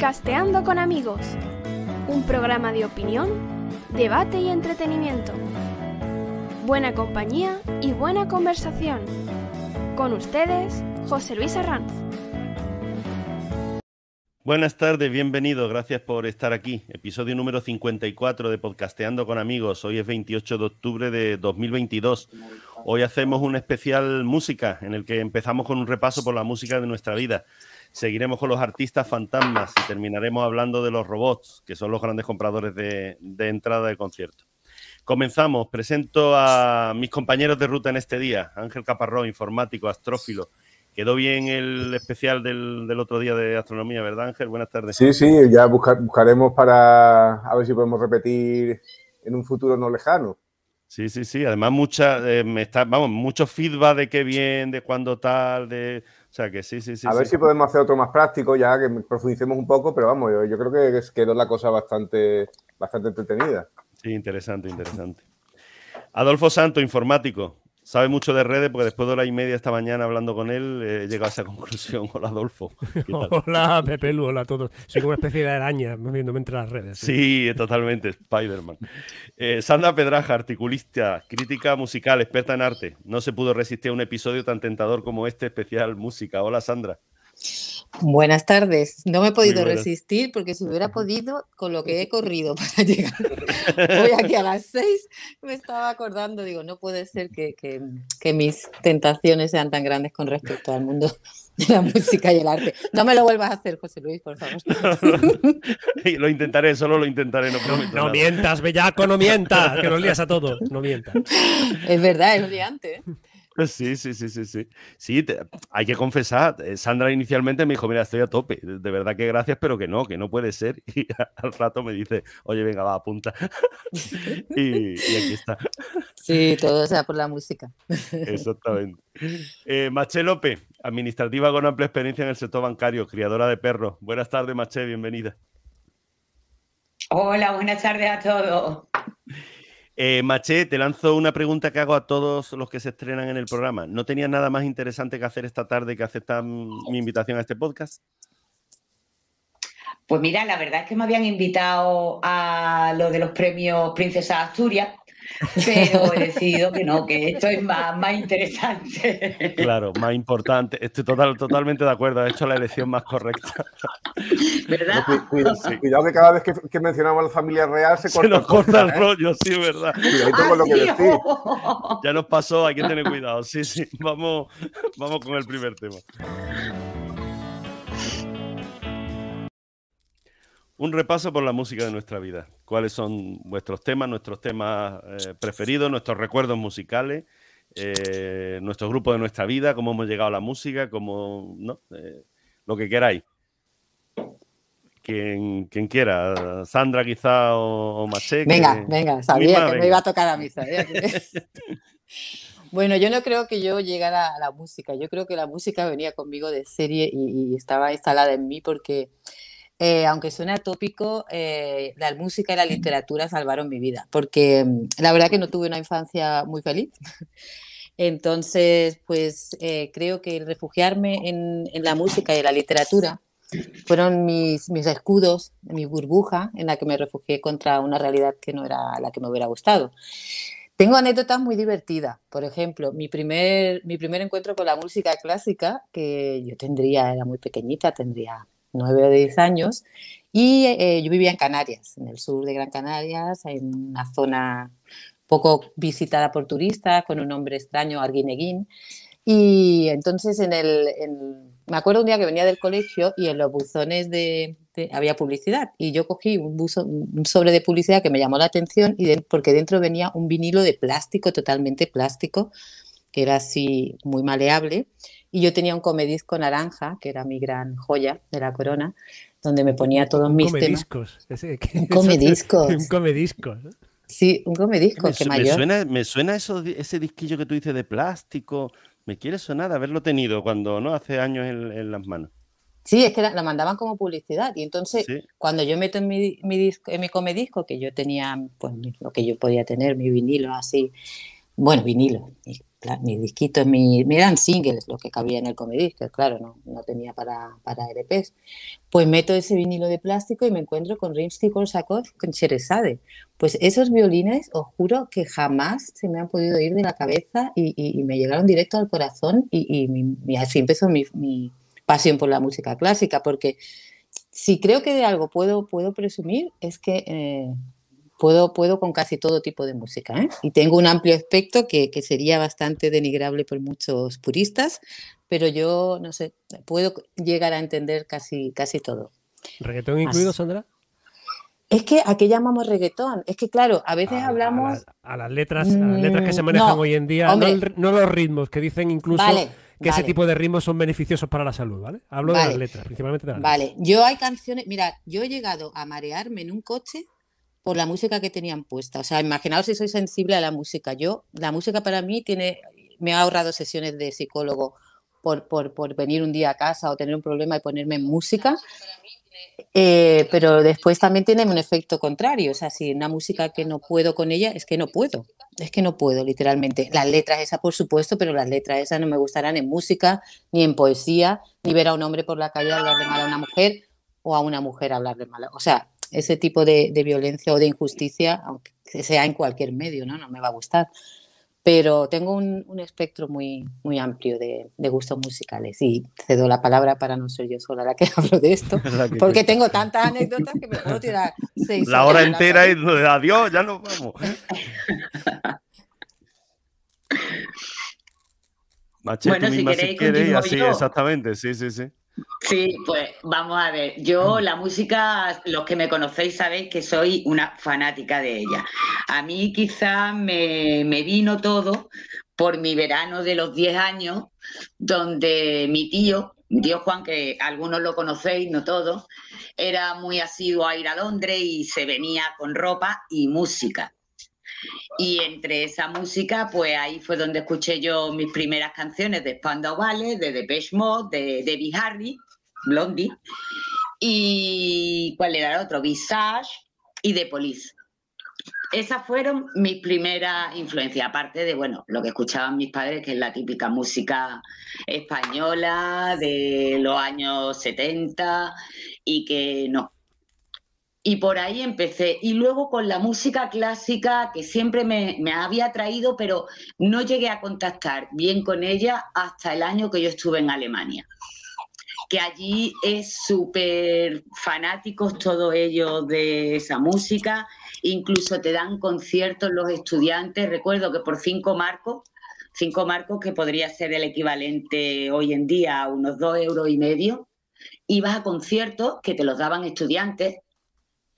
Podcasteando con amigos. Un programa de opinión, debate y entretenimiento. Buena compañía y buena conversación. Con ustedes, José Luis Arranz. Buenas tardes, bienvenidos, gracias por estar aquí. Episodio número 54 de Podcasteando con amigos. Hoy es 28 de octubre de 2022. Hoy hacemos un especial música en el que empezamos con un repaso por la música de nuestra vida. Seguiremos con los artistas fantasmas y terminaremos hablando de los robots, que son los grandes compradores de, de entrada de conciertos. Comenzamos. Presento a mis compañeros de ruta en este día. Ángel Caparrós, informático, astrófilo. Quedó bien el especial del, del, otro día de astronomía, ¿verdad, Ángel? Buenas tardes. Sí, sí, ya buscar, buscaremos para a ver si podemos repetir en un futuro no lejano. Sí, sí, sí. Además, mucha, eh, me está, vamos, mucho feedback de qué bien, de cuándo tal, de. O sea que sí, sí, sí. A sí. ver si podemos hacer otro más práctico, ya que profundicemos un poco, pero vamos, yo, yo creo que quedó la cosa bastante, bastante entretenida. Sí, interesante, interesante. Adolfo Santo, informático. Sabe mucho de redes porque después de hora y media esta mañana hablando con él he llegado a esa conclusión. Hola Adolfo. Hola Pepe Lu, hola a todos. Soy como una especie de araña moviéndome entre las redes. Sí, sí totalmente, Spider-Man. Eh, Sandra Pedraja, articulista, crítica musical, experta en arte. No se pudo resistir a un episodio tan tentador como este especial música. Hola Sandra. Buenas tardes. No me he podido resistir porque si hubiera podido, con lo que he corrido para llegar hoy aquí a las seis, me estaba acordando, digo, no puede ser que, que, que, mis tentaciones sean tan grandes con respecto al mundo de la música y el arte. No me lo vuelvas a hacer, José Luis, por favor. lo intentaré, solo lo intentaré, no prometo. No, no mientas, bellaco, no mientas, que nos lías a todos, no mientas. Es verdad, es liante. ¿eh? Sí, sí, sí, sí, sí. Sí, te, hay que confesar. eh, Sandra inicialmente me dijo, mira, estoy a tope. De verdad que gracias, pero que no, que no puede ser. Y al rato me dice, oye, venga, va, apunta. y, y, aquí está. Sí, todo sea por la música. Exactamente. Eh, Maché López, administrativa con amplia experiencia en el sector bancario, criadora de perros. Buenas tardes, Maché, bienvenida. Hola, buenas tardes a todos. Eh, Maché, te lanzo una pregunta que hago a todos los que se estrenan en el programa. ¿No tenías nada más interesante que hacer esta tarde que aceptar mi invitación a este podcast? Pues mira, la verdad es que me habían invitado a lo de los premios Princesa Asturias, pero he decidido que no, que esto es más, más interesante. Claro, más importante. Estoy total, totalmente de acuerdo. He hecho la elección más correcta. ¿Verdad? No, cuidado, sí. cuidado, que cada vez que, que, mencionamos a la familia real se corta, se nos corta el ¿eh? rollo, sí, verdad. Cuidadito con lo que decís. Ya nos pasó, hay que tener cuidado. Sí, sí. Vamos, vamos con el primer tema. Un repaso por la música de nuestra vida. ¿Cuáles son vuestros temas, nuestros temas eh, preferidos, nuestros recuerdos musicales, eh, nuestro grupo de nuestra vida, cómo hemos llegado a la música, cómo, ¿no? Eh, lo que queráis. Quien, quien, quiera, Sandra quizá o, o Maché. Venga, que... venga, sabía Misma, que venga. me iba a tocar a mí. Sabía que... bueno, yo no creo que yo llegara a la música. Yo creo que la música venía conmigo de serie y, y estaba instalada en mí porque eh, aunque suene atópico, eh, la música y la literatura salvaron mi vida, porque mm, la verdad que no tuve una infancia muy feliz. Entonces, pues eh, creo que refugiarme en, en, la música y la literatura fueron mis, mis escudos, mi burbuja en la que me refugié contra una realidad que no era la que me hubiera gustado. Tengo anécdotas muy divertidas. Por ejemplo, mi primer, mi primer encuentro con la música clásica, que yo tendría, era muy pequeñita, tendría 9 o 10 años, y eh, yo vivía en Canarias, en el sur de Gran Canarias, en una zona poco visitada por turistas, con un nombre extraño, Arguineguín. Y entonces en el, en, me acuerdo un día que venía del colegio y en los buzones de, había publicidad y yo cogí un, buzo, un, sobre de publicidad que me llamó la atención y porque dentro venía un vinilo de plástico, totalmente plástico, que era así muy maleable y yo tenía un comedisco naranja, que era mi gran joya de la corona, donde me ponía todos mis comediscos. temas. Ese, un comediscos. un comediscos. Sí, un comedisco. Me, que me mayor. suena, me suena eso, ese disquillo que tú dices de plástico. Me quiere sonar haberlo tenido cuando, ¿no? Hace años en, en las manos. Sí, es que lo mandaban como publicidad. Y entonces, sí. cuando yo meto en mi, mi, disco, en mi comedisco, que yo tenía, pues, lo que yo podía tener, mi vinilo así, bueno, vinilo, mis disquitos, mi, eran singles lo que cabía en el comedisco, claro, no, no tenía para, para LPs. Pues meto ese vinilo de plástico y me encuentro con Rimsky-Korsakov con Cherezade. Pues esos violines, os juro que jamás se me han podido ir de la cabeza y, me llegaron directo al corazón y, y, así empezó mi, mi, pasión por la música clásica, porque si creo que de algo puedo, puedo presumir es que... Eh, puedo, puedo con casi todo tipo de música. ¿eh? Y tengo un amplio espectro que, que, sería bastante denigrable por muchos puristas, pero yo, no sé, puedo llegar a entender casi, casi todo. ¿Reggaetón incluido, Sandra? Es que a qué llamamos reggaetón. Es que, claro, a veces hablamos. A, las letras, a las letras que se mm, manejan hoy en día, no, los ritmos, que dicen incluso que ese tipo de ritmos son beneficiosos para la salud, ¿vale? Hablo de las letras, principalmente de las Vale, yo hay canciones. Mira, yo he llegado a marearme en un coche por la música que tenían puesta. O sea, imaginaos si soy sensible a la música. Yo, la música para mí tiene, me ha ahorrado sesiones de psicólogo por, por, por venir un día a casa o tener un problema y ponerme música. Eh, pero después también tiene un efecto contrario. O sea, si una música que no puedo con ella, es que no puedo. Es que no puedo, literalmente. Las letras esas, por supuesto, pero las letras esas no me gustarán en música, ni en poesía, ni ver a un hombre por la calle hablar de mal a una mujer o a una mujer hablar de mal. O sea, ese tipo de, violencia o de injusticia, aunque sea en cualquier medio, ¿no? No me va a gustar. Pero tengo un, espectro muy, muy amplio de, gustos musicales y cedo la palabra para no ser yo sola la que hablo de esto, porque tengo tantas anécdotas que me puedo tirar seis La hora entera y adiós, ya nos vamos. bueno, si queréis, así, exactamente, sí, sí, sí. Sí, pues vamos a ver. Yo la música, los que me conocéis sabéis que soy una fanática de ella. A mí quizás me, vino todo por mi verano de los 10 años, donde mi tío, mi tío Juan, que algunos lo conocéis, no todos, era muy asiduo a ir a Londres y se venía con ropa y música. Y entre esa música, pues ahí fue donde escuché yo mis primeras canciones de Spandau Ballet, de Depeche Mode, de Debbie Harry, Blondie, y ¿cuál era el otro? Visage y The Police. Esas fueron mis primeras influencias, aparte de, bueno, lo que escuchaban mis padres, que es la típica música española de los años 70 y que no, y por ahí empecé. Y luego con la música clásica, que siempre me, había traído, pero no llegué a contactar bien con ella hasta el año que yo estuve en Alemania. Que allí es súper fanáticos todos ellos de esa música, incluso te dan conciertos los estudiantes. Recuerdo que por cinco marcos, cinco marcos que podría ser el equivalente hoy en día a unos dos euros y medio, ibas a conciertos que te los daban estudiantes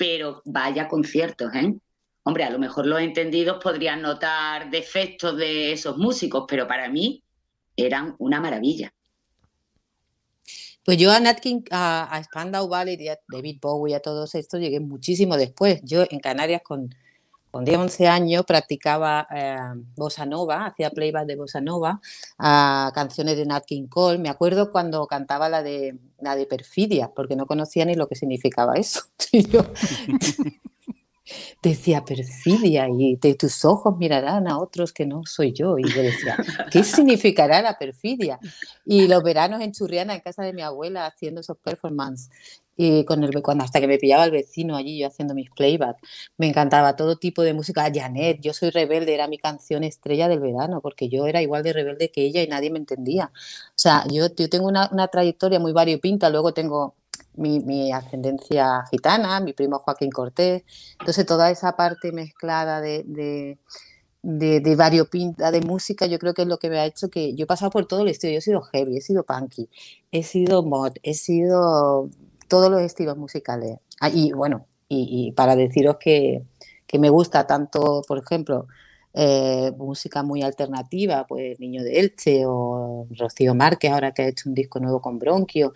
pero vaya conciertos, ¿eh? Hombre, a lo mejor los entendidos podrían notar defectos de esos músicos, pero para mí eran una maravilla. Pues yo a Nat King, a, Spandau Ballet y a David Bowie a todos estos llegué muchísimo después. Yo en Canarias con, con 10, 11 años practicaba eh, bossa nova, hacía playback de bossa nova, canciones de Nat King Cole. Me acuerdo cuando cantaba la de, la de Perfidia, porque no conocía ni lo que significaba eso. decía perfidia y de tus ojos mirarán a otros que no soy yo. Y yo decía, ¿qué significará la perfidia? Y los veranos en Churriana, en casa de mi abuela, haciendo esos performances y con el, cuando hasta que me pillaba el vecino allí yo haciendo mis playback. Me encantaba todo tipo de música. Janet, yo soy rebelde, era mi canción estrella del verano, porque yo era igual de rebelde que ella y nadie me entendía. O sea, yo, yo tengo una, una trayectoria muy variopinta, luego tengo mi, mi, ascendencia gitana, mi primo Joaquín Cortés, entonces toda esa parte mezclada de, de de, de variopinta de música, yo creo que es lo que me ha hecho que yo he pasado por todo el estilo. Yo he sido heavy, he sido punky, he sido mod, he sido todos los estilos musicales. Ah, y bueno, y, para deciros que, me gusta tanto, por ejemplo, eh, música muy alternativa, pues Niño de Elche o Rocío Márquez, ahora que ha hecho un disco nuevo con Bronquio,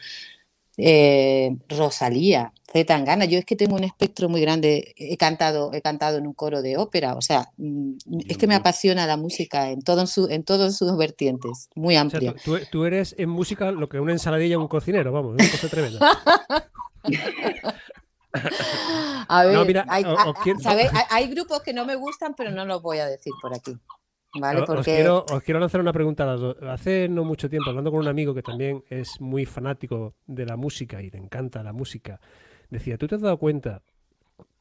eh, Rosalía, Zetangana. Yo es que tengo un espectro muy grande. He cantado, he cantado en un coro de ópera, o sea, mm, es que me apasiona la música en, todo su, en todos sus vertientes, muy amplia. tú, eres en música lo que una ensaladilla un cocinero, vamos, una cosa tremenda. A ver, hay, hay, grupos que no me gustan, pero no los voy a decir por aquí. ¿Vale? Porque... Os, quiero, os quiero lanzar una pregunta a las dos. Hace no mucho tiempo, hablando con un amigo que también es muy fanático de la música y le encanta la música, decía, ¿tú te has dado cuenta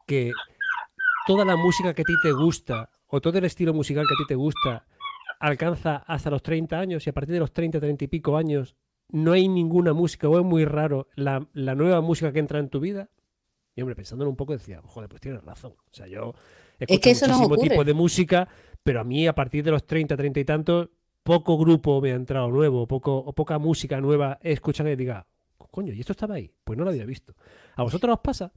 que toda la música que a ti te gusta o todo el estilo musical que a ti te gusta alcanza hasta los 30 años y a partir de los 30, 30 y pico años no hay ninguna música o es muy raro la, nueva música que entra en tu vida? Y hombre, pensándolo un poco decía, joder, pues tienes razón. O sea, yo escucho es que muchísimo tipo de música, pero a mí a partir de los 30, 30 y tantos, poco grupo me ha entrado nuevo, poco, o poca música nueva he escuchado y diga, coño, ¿y esto estaba ahí? Pues no lo había visto. ¿A vosotros os pasa?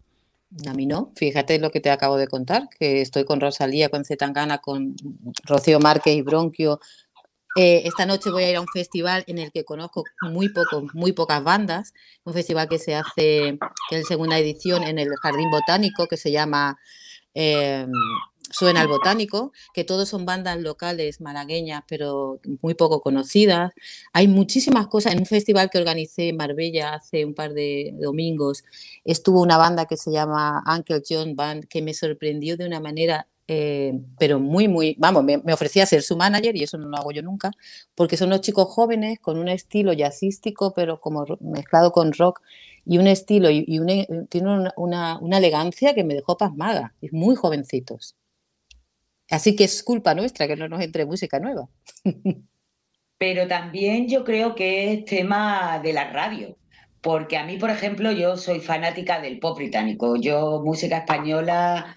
A mí no, fíjate lo que te acabo de contar, que estoy con Rosalía, con Zetangana, con Rocío Márquez y Bronquio. Eh, esta noche voy a ir a un festival en el que conozco muy poco, muy pocas bandas, un festival que se hace, que es segunda edición en el Jardín Botánico, que se llama eh, Suena al Botánico, que todos son bandas locales malagueñas, pero muy poco conocidas. Hay muchísimas cosas. En un festival que organicé en Marbella hace un par de domingos, estuvo una banda que se llama Uncle John Band, que me sorprendió de una manera, eh, pero muy, muy, vamos, me, ofrecía ser su manager y eso no lo hago yo nunca, porque son unos chicos jóvenes con un estilo jazzístico, pero como mezclado con rock y un estilo y, tiene una, una elegancia que me dejó pasmada, y muy jovencitos. Así que es culpa nuestra que no nos entre música nueva. Pero también yo creo que es tema de la radio, porque a mí, por ejemplo, yo soy fanática del pop británico. Yo música española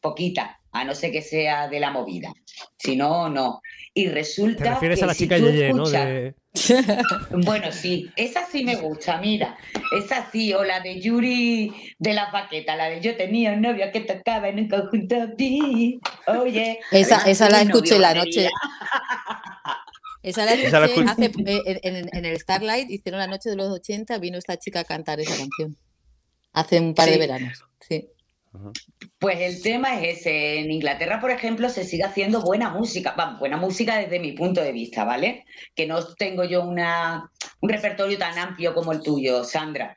poquita, a no ser que sea de la movida. Si no, no. Y resulta ¿Te refieres que a la chica Yeye, ¿no? Bueno, sí, esa sí me gusta, mira. Esa sí, o la de Yuri de la paqueta, la de yo tenía un novio que tocaba en un conjunto ti. Oye. Esa, esa la escuché la noche. Esa la escuché, hace, eh, en, el Starlight, hicieron la noche de los 80, vino esta chica a cantar esa canción. Hace un par de veranos, sí. Pues el tema es ese. En Inglaterra, por ejemplo, se sigue haciendo buena música. buena música desde mi punto de vista, ¿vale? Que no tengo yo una, un repertorio tan amplio como el tuyo, Sandra.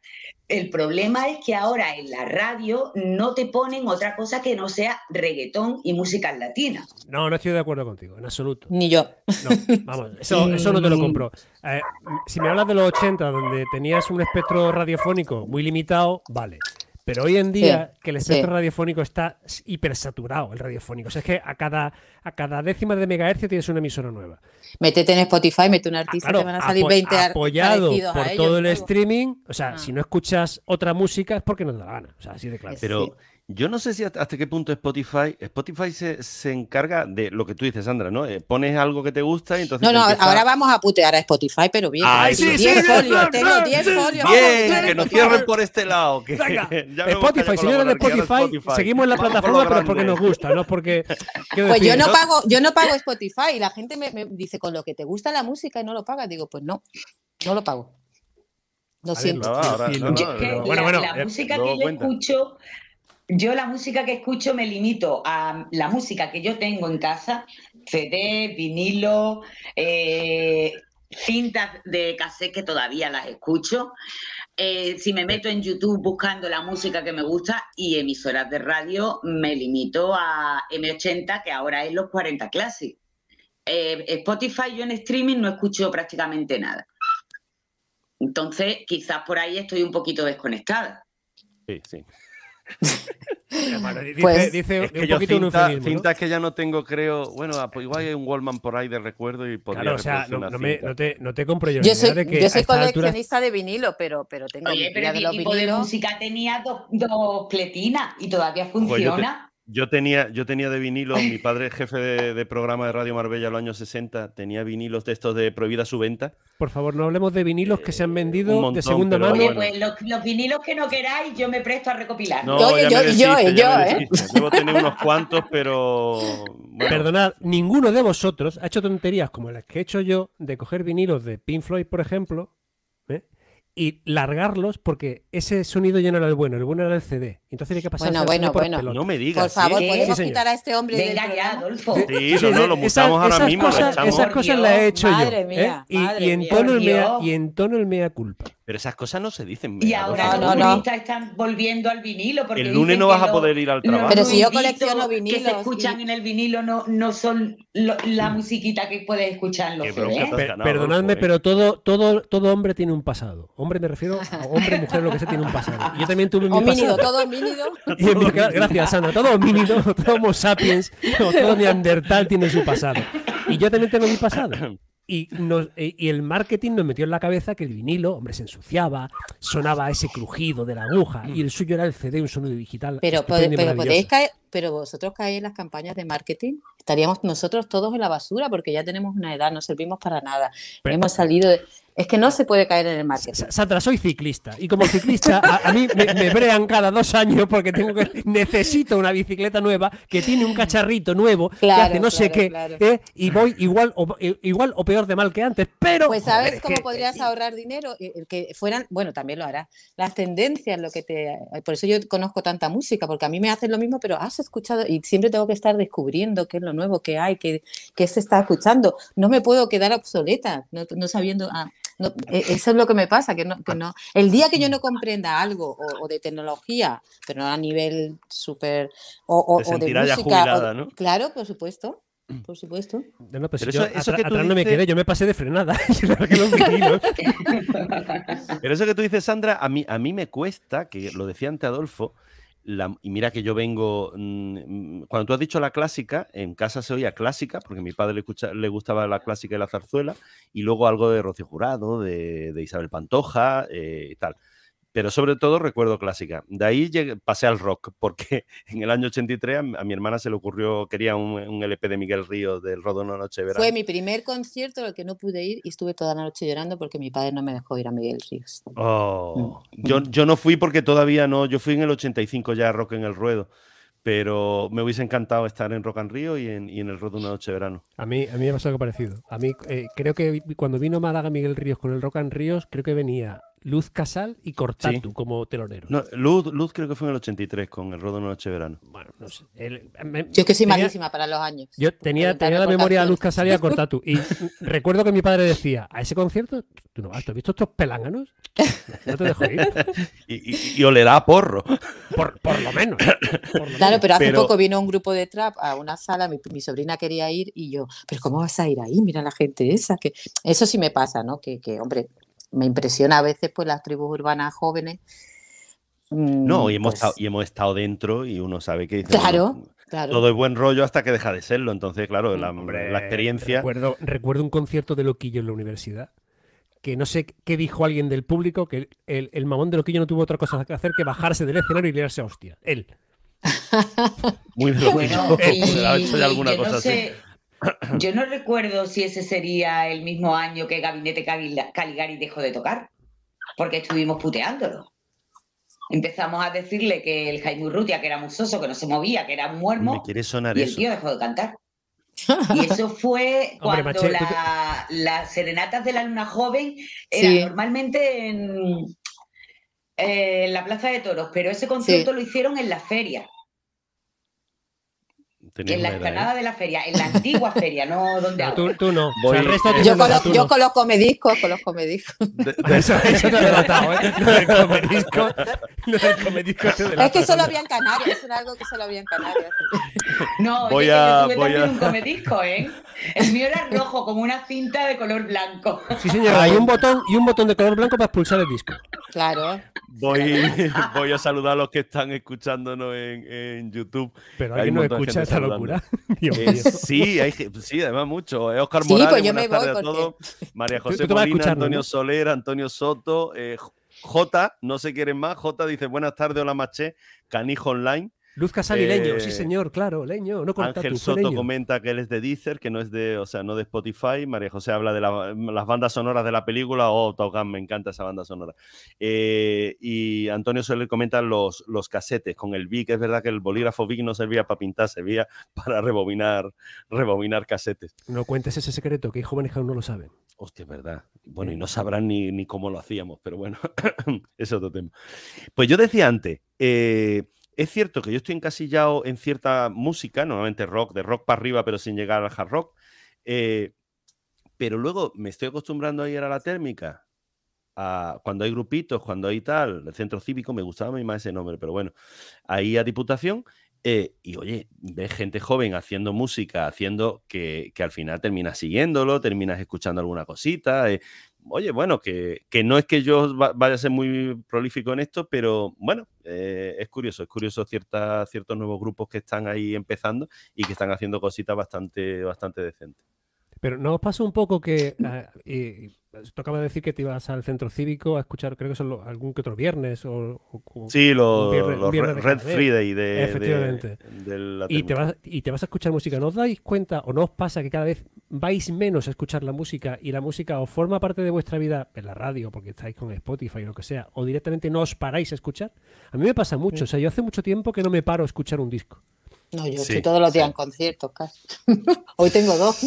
El problema es que ahora en la radio no te ponen otra cosa que no sea reggaetón y música latina. No, no estoy de acuerdo contigo, en absoluto. Ni yo. No, vamos, eso, eso no te lo compro. Eh, si me hablas de los 80, donde tenías un espectro radiofónico muy limitado, vale. Pero hoy en día, que el espectro radiofónico está hipersaturado, el radiofónico. O sea, es que a cada, a cada décima de megahercio tienes una emisora nueva. Métete en Spotify, mete un artista, te van a salir 20 Apoyado por todo el streaming. O sea, ah. si no escuchas otra música es porque no te da la gana. O sea, así de claro. Pero yo no sé si hasta, qué punto Spotify, Spotify se, se, encarga de lo que tú dices, Sandra, ¿no? Eh, pones algo que te gusta y entonces. No, no, ahora vamos a putear a Spotify, pero bien. Ay, sí, 10 folios, tengo 10 folios. Bien, que nos cierren por este lado. Que, Spotify, señores de Spotify, seguimos en la plataforma, pero es porque nos gusta, no porque. Pues yo no, pago, yo no pago Spotify y la gente me, me, dice, con lo que te gusta la música y no lo pagas, digo, pues no, no lo pago. Lo siento. bueno, bueno, la música que yo escucho yo la música que escucho me limito a la música que yo tengo en casa, CD, vinilo, eh, cintas de cassette que todavía las escucho. Eh, si me meto en YouTube buscando la música que me gusta y emisoras de radio, me limito a M80, que ahora es los 40 Classic. Eh, Spotify yo en streaming no escucho prácticamente nada. Entonces, quizás por ahí estoy un poquito desconectada. Sí, sí. dice, pues, dice que un poquito cinta, un cintas que ya no tengo, creo. Bueno, ah, pues igual hay un Wallman por ahí de recuerdo y podría claro, o sea, no, no, me, no, te, no, te, compro yo. Yo soy, yo soy coleccionista de vinilo, pero, pero tengo Oye, pero mi tipo de música tenía dos, dos pletinas y todavía pues funciona. Yo tenía, yo tenía de vinilo, mi padre, jefe de, programa de Radio Marbella en los años 60, tenía vinilos de estos de prohibida su venta. Por favor, no hablemos de vinilos que se han vendido de segunda mano. Oye, pues los, vinilos que no queráis, yo me presto a recopilar. No, yo, yo, yo, yo, ¿eh? Debo tener unos cuantos, pero. Perdonad, ninguno de vosotros ha hecho tonterías como las que he hecho yo de coger vinilos de Pink Floyd, por ejemplo, y largarlos porque ese sonido ya no era el bueno, el bueno era el CD. Entonces hay que pasar Bueno, bueno, bueno. No me digas. Por favor, ¿podemos quitar a este hombre Venga ya, Adolfo. Sí, no, no, lo mutamos ahora esas mismo. Cosas, esas cosas las he hecho yo. ¿eh? y, en tono el mea, y en tono el mea culpa. Pero esas cosas no se dicen. Y ahora No, los no, no. puristas están volviendo al vinilo. Porque El lunes dicen no vas a poder ir al trabajo. Pero si yo colecciono Que se vinilos escuchan y- en el vinilo no, no son lo- la musiquita que puedes escuchar en los CDs. has Per- perdonadme, ¿eh? pero todo, todo, todo hombre tiene un pasado. Hombre me refiero a hombre, mujer, lo que sea, tiene un pasado. Yo también tuve mi Homínido, pasado. todo homínido. Gracias, Sandra. Todo homínido, todo homo sapiens, todo neandertal tiene su pasado. Y yo también tengo mi pasado. Y, nos- e- y el marketing nos metió en la cabeza que el vinilo, hombre, se ensuciaba, sonaba ese crujido de la aguja, y el suyo era el CD, un sonido digital. Pero, pero podéis caer, pero vosotros caéis en las campañas de marketing. Estaríamos nosotros todos en la basura porque ya tenemos una edad, no servimos para nada. Pero- Hemos salido de... Es que no se puede caer en el marketing. Sa- Sandra, soy ciclista y como ciclista a, a mí me, me brean cada dos años porque tengo que necesito una bicicleta nueva que tiene un cacharrito nuevo que hace no sé qué claro. ¿eh? y voy igual o, eh, igual o peor de mal que antes, pero Pues sabes es cómo que- podrías ahorrar dinero, Eh, eh, que fueran, bueno, también lo harás, las tendencias, lo que te, eh, por eso yo conozco tanta música, porque a mí me hacen lo mismo, pero has escuchado y siempre tengo que estar descubriendo qué es lo nuevo que hay, qué, qué se está escuchando. No me puedo quedar obsoleta, no, no sabiendo, ah, no, eh, eso es lo que me pasa, que no, que no, el día que yo no comprenda algo o, o de tecnología, pero no a nivel súper, o, o- o de música, o- jubilada, ¿no? Claro, por supuesto, por supuesto. No, no, pues Pero yo eso- eso que tú atrás no me dices- quedé, yo me pasé de frenada. Pero eso que tú dices, Sandra, a mí, a mí me cuesta, que lo decía ante Adolfo, la- y mira que yo vengo, mm, mm, cuando tú has dicho la clásica, en casa se oía clásica, porque a mi padre le, escucha- le gustaba la clásica y la zarzuela, y luego algo de Rocío Jurado, de, de Isabel Pantoja eh, y tal. Pero sobre todo recuerdo clásica. De ahí llegué- pasé al rock, porque en el año 83 a, mi- a mi hermana se le ocurrió, quería un, un LP de Miguel Ríos del Rodo Una Noche de Verano. Fue mi primer concierto al que no pude ir y estuve toda la noche llorando porque mi padre no me dejó ir a Miguel Ríos. Oh, Mm, yo, yo no fui porque todavía no, yo fui en el 85 ya a Rock en el Ruedo, pero me hubiese encantado estar en Rock and Río y en, y en el Ruedo una noche de verano. A mí, a mí me pasó algo parecido. A mí, eh, creo que cuando vino Málaga Miguel Ríos con el Rock and Ríos, creo que venía Luz Casal y Cortatu como teloneros. No, Luz, Luz creo que fue en el 83 con el una noche de verano. Bueno, no sé. El- me- Yo que soy tenía- malísima para los años. Yo tenía, tenía la memoria a canciones. Luz Casal y a Cortatu. Y recuerdo que mi padre decía, a ese concierto, tú no vas, ¿tú has visto estos pelánganos? No te dejo ir. Y, y- y olerá a porro. Por, por lo menos. por lo Claro, menos. pero hace Pero- poco vino un grupo de trap a una sala, mi, mi sobrina quería ir y yo, pero ¿cómo vas a ir ahí? Mira la gente esa. que Eso sí me pasa, ¿no? Que, que, hombre, me impresiona a veces pues las tribus urbanas jóvenes. mm, No, y hemos, pues, estado, y hemos estado dentro y uno sabe que dice, Claro, bueno, claro. todo es buen rollo hasta que deja de serlo. Entonces, claro, la, Hombre, la experiencia... Recuerdo, recuerdo un concierto de Loquillo en la universidad. Que no sé qué dijo alguien del público, que el, el mamón de Loquillo no tuvo otra cosa que hacer que bajarse del escenario y liarse a hostia. Él. Muy. Bueno, y, ha hecho ya alguna cosa no sé, yo no recuerdo si ese sería el mismo año que Gabinete Caligari dejó de tocar, porque estuvimos puteándolo. Empezamos a decirle que el Jaime Urrutia, que era musoso, que no se movía, que era un Me muermo, quiere sonar y el eso. tío dejó de cantar. Y eso fue Hombre, cuando Maché, te- las serenatas de la luna joven eran Sí. normalmente en, eh, en la Plaza de Toros, pero ese concierto lo hicieron en la feria, en la edad, ¿eh? de la feria, en la antigua feria, no donde No, tú, tú no. O sea, Voy- el resto Yo los, tú yo no. con los comediscos, con los comediscos. De- de- Eso, eso te ha delatado, ¿eh? Lo del comedisco. Lo del comedisco. Es que solo había en Canarias, eso era algo que solo había en Canarias. No, Voy oye, que a- yo tuve voy también a- un comedisco, ¿eh? El mío era rojo, como una cinta de color blanco. Sí, señor, hay un botón y un botón de color blanco para expulsar el disco. Claro. Voy, voy a saludar a los que están escuchándonos en, en YouTube. Pero alguien no escucha esta. Locura. Dios Eh, sí, hay, sí, además mucho. Eh, Oscar Sí, Morales, pues yo buenas me voy tardes a todos. María José tú Molina, Antonio ¿no? Soler, Antonio Soto, eh, J, no se quieren más. J dice, buenas tardes, hola Maché, Canijo Online. Luz Casal y Leño, sí Eh, señor, claro, Leño, no Ángel fue Soto Leño. comenta que él es de Deezer, que no es de, o sea, no de Spotify. María José habla de la- las bandas sonoras de la película. Oh, Top Gun, me encanta esa banda sonora. Eh, y Antonio Soler comenta los, los casetes con el Vic. Es verdad que el bolígrafo Vic no servía para pintar, servía para rebobinar, rebobinar casetes. No cuentes ese secreto, que hay jóvenes que aún no lo saben. Hostia, es verdad. Bueno, y no sabrán ni, ni cómo lo hacíamos, pero bueno, es otro tema. Pues yo decía antes, eh, es cierto que yo estoy encasillado en cierta música, normalmente rock, de rock para arriba, pero sin llegar al hard rock. eh, pero luego me estoy acostumbrando a ir a la térmica a- cuando hay grupitos, cuando hay tal, el centro cívico, me gustaba a mí más ese nombre, pero bueno, ahí a Diputación. eh, y oye, ves gente joven haciendo música, haciendo que, al final terminas siguiéndolo, terminas escuchando alguna cosita. eh, oye, bueno, que, que no es que yo va- vaya a ser muy prolífico en esto, pero bueno, eh, es curioso, es curioso cierta, ciertos nuevos grupos que están ahí empezando y que están haciendo cositas bastante, bastante decentes. Pero ¿no os pasa un poco que ah, y- y tocaba decir que te ibas al centro cívico a escuchar, creo que son lo- algún que otro viernes o, o- Sí, los, Red. Friday de, Efectivamente. de la y te, vas, y te vas a escuchar música. ¿No os dais cuenta o no os pasa que cada vez vais menos a escuchar la música y la música o forma parte de vuestra vida en la radio porque estáis con Spotify o lo que sea, o directamente no os paráis a escuchar? A mí me pasa mucho. O sea, yo hace mucho tiempo que no me paro a escuchar un disco. No, yo Sí, estoy todos los días sí. en conciertos casi. Hoy tengo dos.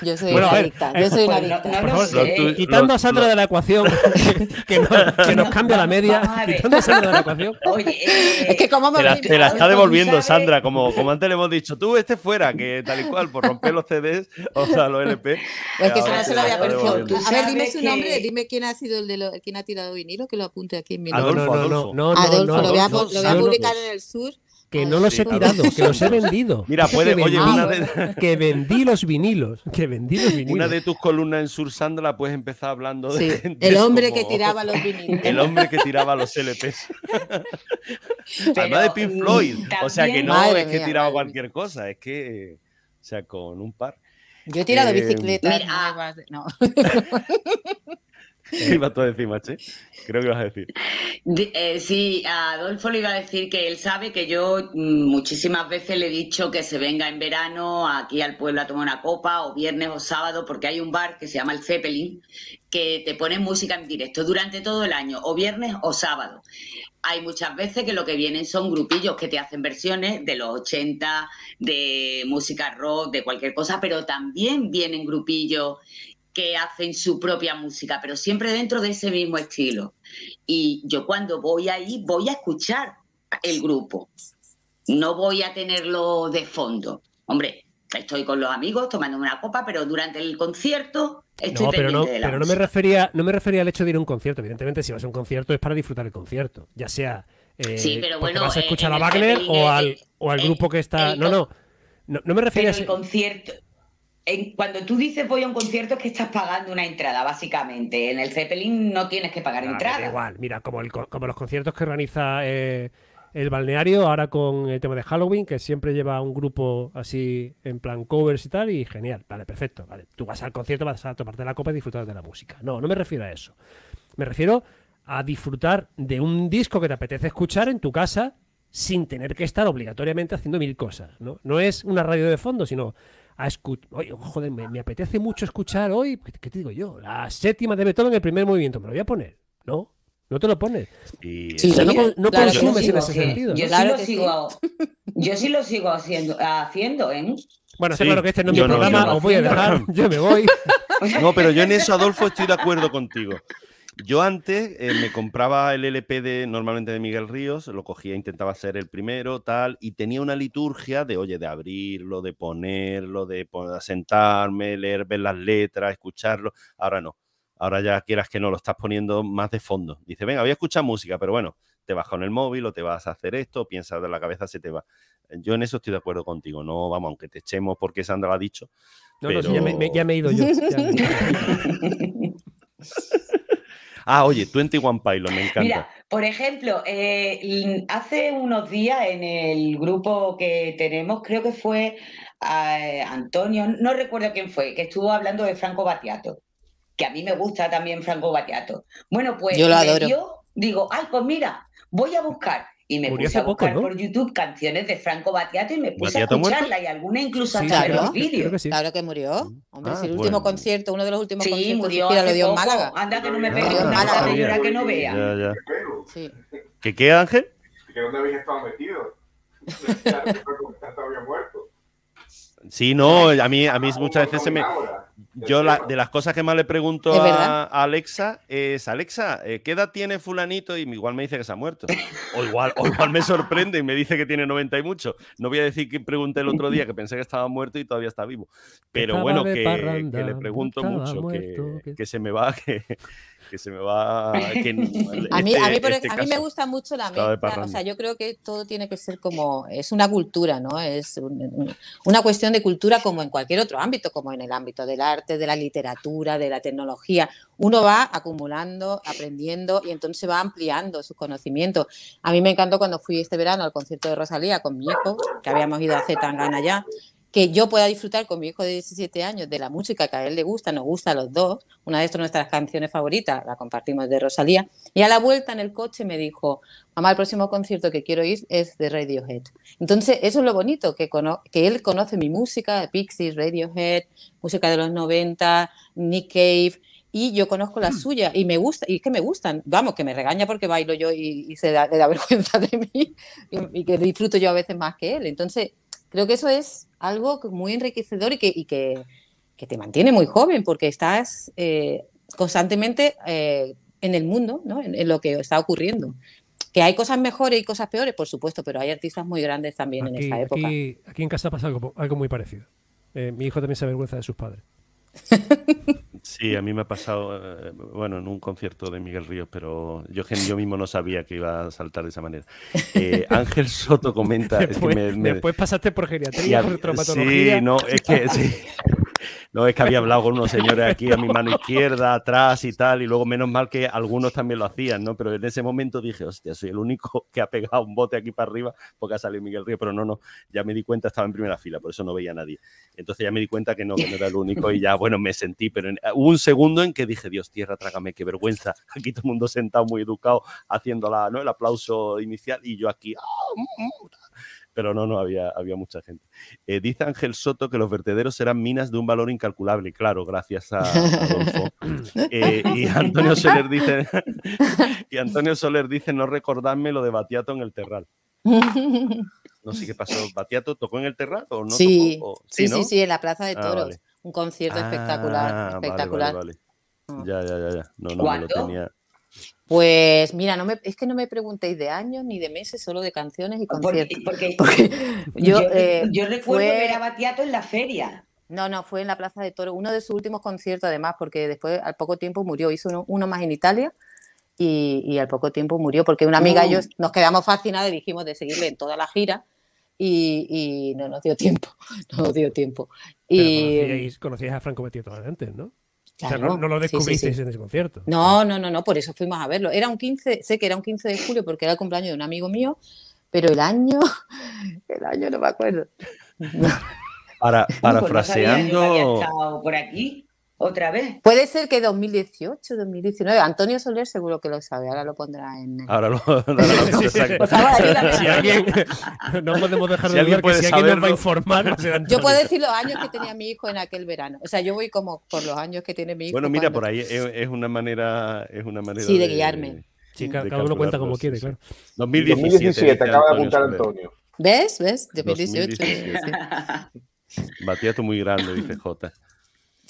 Yo soy Bueno, una adicta. eh, Yo soy una pues no- adicta. no Por favor, Quitando lo- a Sandra lo- de la ecuación, que, nos, que nos No, cambia la media. Quitando a Sandra de la ecuación. Oye, eh, Es que como me Te la, te la está devolviendo, Sandra, como, como antes le hemos dicho, tú este fuera, que tal y cual, por romper los CDs, o sea, los LP. Pues que eso no se lo había perdido. A ver, dime su que- nombre, dime quién ha sido el de lo, quién ha tirado vinilo, que lo apunte aquí en mi Adolfo, nombre. no, no, Adolfo. no, no, Adolfo, Adolfo, lo voy a publicar en el sur. Que no los he tirado, que los he vendido. Mira, Que puede, vendí- oye, Ah, una de, que vendí los vinilos, que vendí los vinilos. una de tus columnas en Sur, Sandra, puedes empezar hablando de Sí, gente el hombre como- que tiraba los vinilos. El hombre que tiraba los LPs. Además de Pink Floyd. O sea que no Madre es que tiraba madre cualquier cosa, es que. O sea, con un par. Yo he tirado Eh, bicicletas Mira, No. ¿Qué tú a decir, Mache? Creo que ibas a decir. Eh, sí, a Adolfo le iba a decir que él sabe que yo mm, muchísimas veces le he dicho que se venga en verano aquí al pueblo a tomar una copa, o viernes o sábado, porque hay un bar que se llama el Zeppelin, que te pone música en directo durante todo el año, o viernes o sábado. Hay muchas veces que lo que vienen son grupillos que te hacen versiones de los 80, de música rock, de cualquier cosa, pero también vienen grupillos que hacen su propia música, pero siempre dentro de ese mismo estilo. Y yo cuando voy ahí voy a escuchar el grupo, no voy a tenerlo de fondo. Hombre, estoy con los amigos tomando una copa, pero durante el concierto estoy No, pero no, pendiente de la pero no me refería, no me refería al hecho de ir a un concierto. Evidentemente, si vas a un concierto es para disfrutar el concierto, ya sea eh, Sí, pero bueno, vas a eh, escuchar a Wagner o eh, al, eh, o al el- grupo que está. el No, no, no, no me refería Pero a el ese- concierto, en- cuando tú dices voy a un concierto es que estás pagando una entrada, básicamente. En el Zeppelin no tienes que pagar Ah, me da entrada. igual, mira, como, el co- como los conciertos que organiza eh, el balneario, ahora con el tema de Halloween, que siempre lleva un grupo así en plan covers y tal, y genial, vale, perfecto, vale. Tú vas al concierto, vas a tomarte la copa y disfrutar de la música. No, no me refiero a eso. Me refiero a disfrutar de un disco que te apetece escuchar en tu casa sin tener que estar obligatoriamente haciendo mil cosas, ¿no? No es una radio de fondo, sino a escuchar. Joder, me, me apetece mucho escuchar hoy, ¿qué, qué te digo yo? La séptima de Beethoven, el primer movimiento, me lo voy a poner. No, no te lo pones. Y Sí, O sea, no, con- no claro consumes en ese sí. sentido. Yo ¿no? Claro sí lo que sigo, yo sí lo sigo haciendo, haciendo, ¿eh? Bueno, está Sí, claro que este no es mi no, programa, os voy a dejar, yo me voy. No, pero yo en eso, Adolfo, estoy de acuerdo contigo. Yo antes eh, me compraba el LP de normalmente de Miguel Ríos, lo cogía, intentaba ser el primero, tal, y tenía una liturgia de, oye, de abrirlo, de ponerlo, de sentarme, leer, ver las letras, escucharlo. Ahora no. Ahora ya quieras que no, lo estás poniendo más de fondo. Dice, venga, voy a escuchar música, pero bueno, te vas con el móvil o te vas a hacer esto, piensas de la cabeza, se te va. Yo en eso estoy de acuerdo contigo. No, vamos, aunque te echemos porque Sandra lo ha dicho. No, no, sí, ya, me, me- Pero- ya me he ido yo. ya me he ido. Ah, oye, 21 Pilot, me encanta. Mira, por ejemplo, eh, hace unos días en el grupo que tenemos, creo que fue eh, Antonio, no recuerdo quién fue, que estuvo hablando de Franco Battiato, que a mí me gusta también Franco Battiato. Bueno, pues Yo lo adoro. dio- digo, ay, pues mira, voy a buscar. Y me Murió puse hace a buscar poco, ¿no? por YouTube canciones de Franco Battiato y me puse ¿Battiato a muerto? escucharla y algunas incluso Sí, hasta ver claro. los vídeos. que sí. Claro que murió. Hombre, Ah, si el bueno. último concierto, uno de los últimos Sí, conciertos murió hace lo dio en. Málaga. Anda que no me pegue una que no vea. Ya, ya. Sí. ¿Qué qué, Ángel? ¿Que dónde habéis estado había muerto. Sí, no, a mí, a mí muchas veces se me, Ahora. Yo la, de las cosas que más le pregunto a, Alexa es, Alexa, eh, ¿qué edad tiene fulanito? Y igual me dice que se ha muerto. O igual, o igual me sorprende y me dice que tiene 90 y mucho. No voy a decir que pregunté el otro día que pensé que estaba muerto y todavía está vivo. Pero bueno, que, le pregunto mucho, que, se me va, que, que se me va. a, mí, a, mí, este a mí me gusta mucho la mezcla. O sea, yo creo que todo tiene que ser como. Es una cultura, ¿no? Es una cuestión de cultura como en cualquier otro ámbito, como en el ámbito del arte, de la literatura, de la tecnología. Uno va acumulando, aprendiendo y entonces va ampliando sus conocimientos. A mí me encantó cuando fui este verano al concierto de Rosalía con mi hijo, que habíamos ido a hacer Tangana ya que yo pueda disfrutar con mi hijo de 17 años de la música que a él le gusta, nos gusta a los dos. Una de nuestras canciones favoritas la compartimos de Rosalía. Y a la vuelta en el coche me dijo, mamá, el próximo concierto que quiero ir es de Radiohead. Entonces, eso es lo bonito, que, que él conoce mi música, Pixies, Radiohead, música de los 90, Nick Cave, y yo conozco la mm. suya y me gusta, y es que me gustan, vamos, que me regaña porque bailo yo y, se da, le da vergüenza de mí y, y, que disfruto yo a veces más que él. Entonces, creo que eso es algo muy enriquecedor y que, que, te mantiene muy joven porque estás eh, constantemente eh, en el mundo, ¿no? en, lo que está ocurriendo. Que hay cosas mejores y cosas peores, por supuesto, pero hay artistas muy grandes también en esta época. Aquí, en casa pasa algo, algo muy parecido. Eh, mi hijo también se avergüenza de sus padres. Sí, a mí me ha pasado, eh, bueno, en un concierto de Miguel Ríos, pero yo, yo mismo no sabía que iba a saltar de esa manera. Eh, Ángel Soto comenta... Después, es que me, después pasaste por geriatría, por traumatología... Sí, no, es que... Sí. No, es que había hablado con unos señores aquí a mi mano izquierda, atrás y tal, y luego menos mal que algunos también lo hacían, ¿no? Pero en ese momento dije, hostia, soy el único que ha pegado un bote aquí para arriba porque ha salido Miguel Río, pero no, no, ya me di cuenta, estaba en primera fila, por eso no veía a nadie. Entonces ya me di cuenta que no, que no era el único y ya, bueno, me sentí, pero hubo un segundo en que dije, Dios, tierra, trágame, qué vergüenza. Aquí todo el mundo sentado muy educado haciendo la, ¿no? el aplauso inicial y yo aquí, ¡ah! Mm, mm", pero no, no, había, había mucha gente. Eh, dice Ángel Soto que los vertederos serán minas de un valor incalculable, claro, gracias a Adolfo. Eh, y Antonio Soler dice, y Antonio Soler dice, no recordadme lo de Batiato en el Terral. No sé qué pasó. ¿Batiato tocó en el Terral o no? Sí, sí, sí, sí, en la Plaza de ah, Toros. Un concierto espectacular, ah, espectacular. Mm. Ya, ya, ya, ya. No, no me lo tenía. Pues mira, no me, es que no me preguntéis de años ni de meses, solo de canciones y conciertos. Porque, yo, eh, yo, recuerdo ver a Batiato en la feria. No, no, fue en la Plaza de Toro, uno de sus últimos conciertos además, porque después al poco tiempo murió, hizo uno, más en Italia y, al poco tiempo murió, porque una amiga y yo nos quedamos fascinados y dijimos de seguirle en toda la gira y, no nos dio tiempo, no nos dio tiempo. y conocíais, a Franco Battiato antes, ¿no? No, lo descubristeis en ese concierto. No, no, no, no, por eso fuimos a verlo. Era un 15, sé que era un 15 de julio porque era el cumpleaños de un amigo mío, pero el año, el año no me acuerdo. Para, parafraseando. por aquí otra vez. Puede ser que 2018, 2019. Antonio Soler seguro que lo sabe, ahora lo pondrá en. Ahora lo. si alguien. No podemos dejar de ver que si alguien nos va a informar. Yo puedo decir los años que tenía mi hijo en aquel verano. O sea, yo voy como por los años que tiene mi hijo. Bueno, mira, por ahí es, una manera. Es una manera sí, de, guiarme. Sí, cada, uno cuenta como quiere, claro. 2017, 2017 acaba de apuntar Antonio. ¿Ves? ¿Ves? 2018. 2017. Batía tú muy grande, dice J.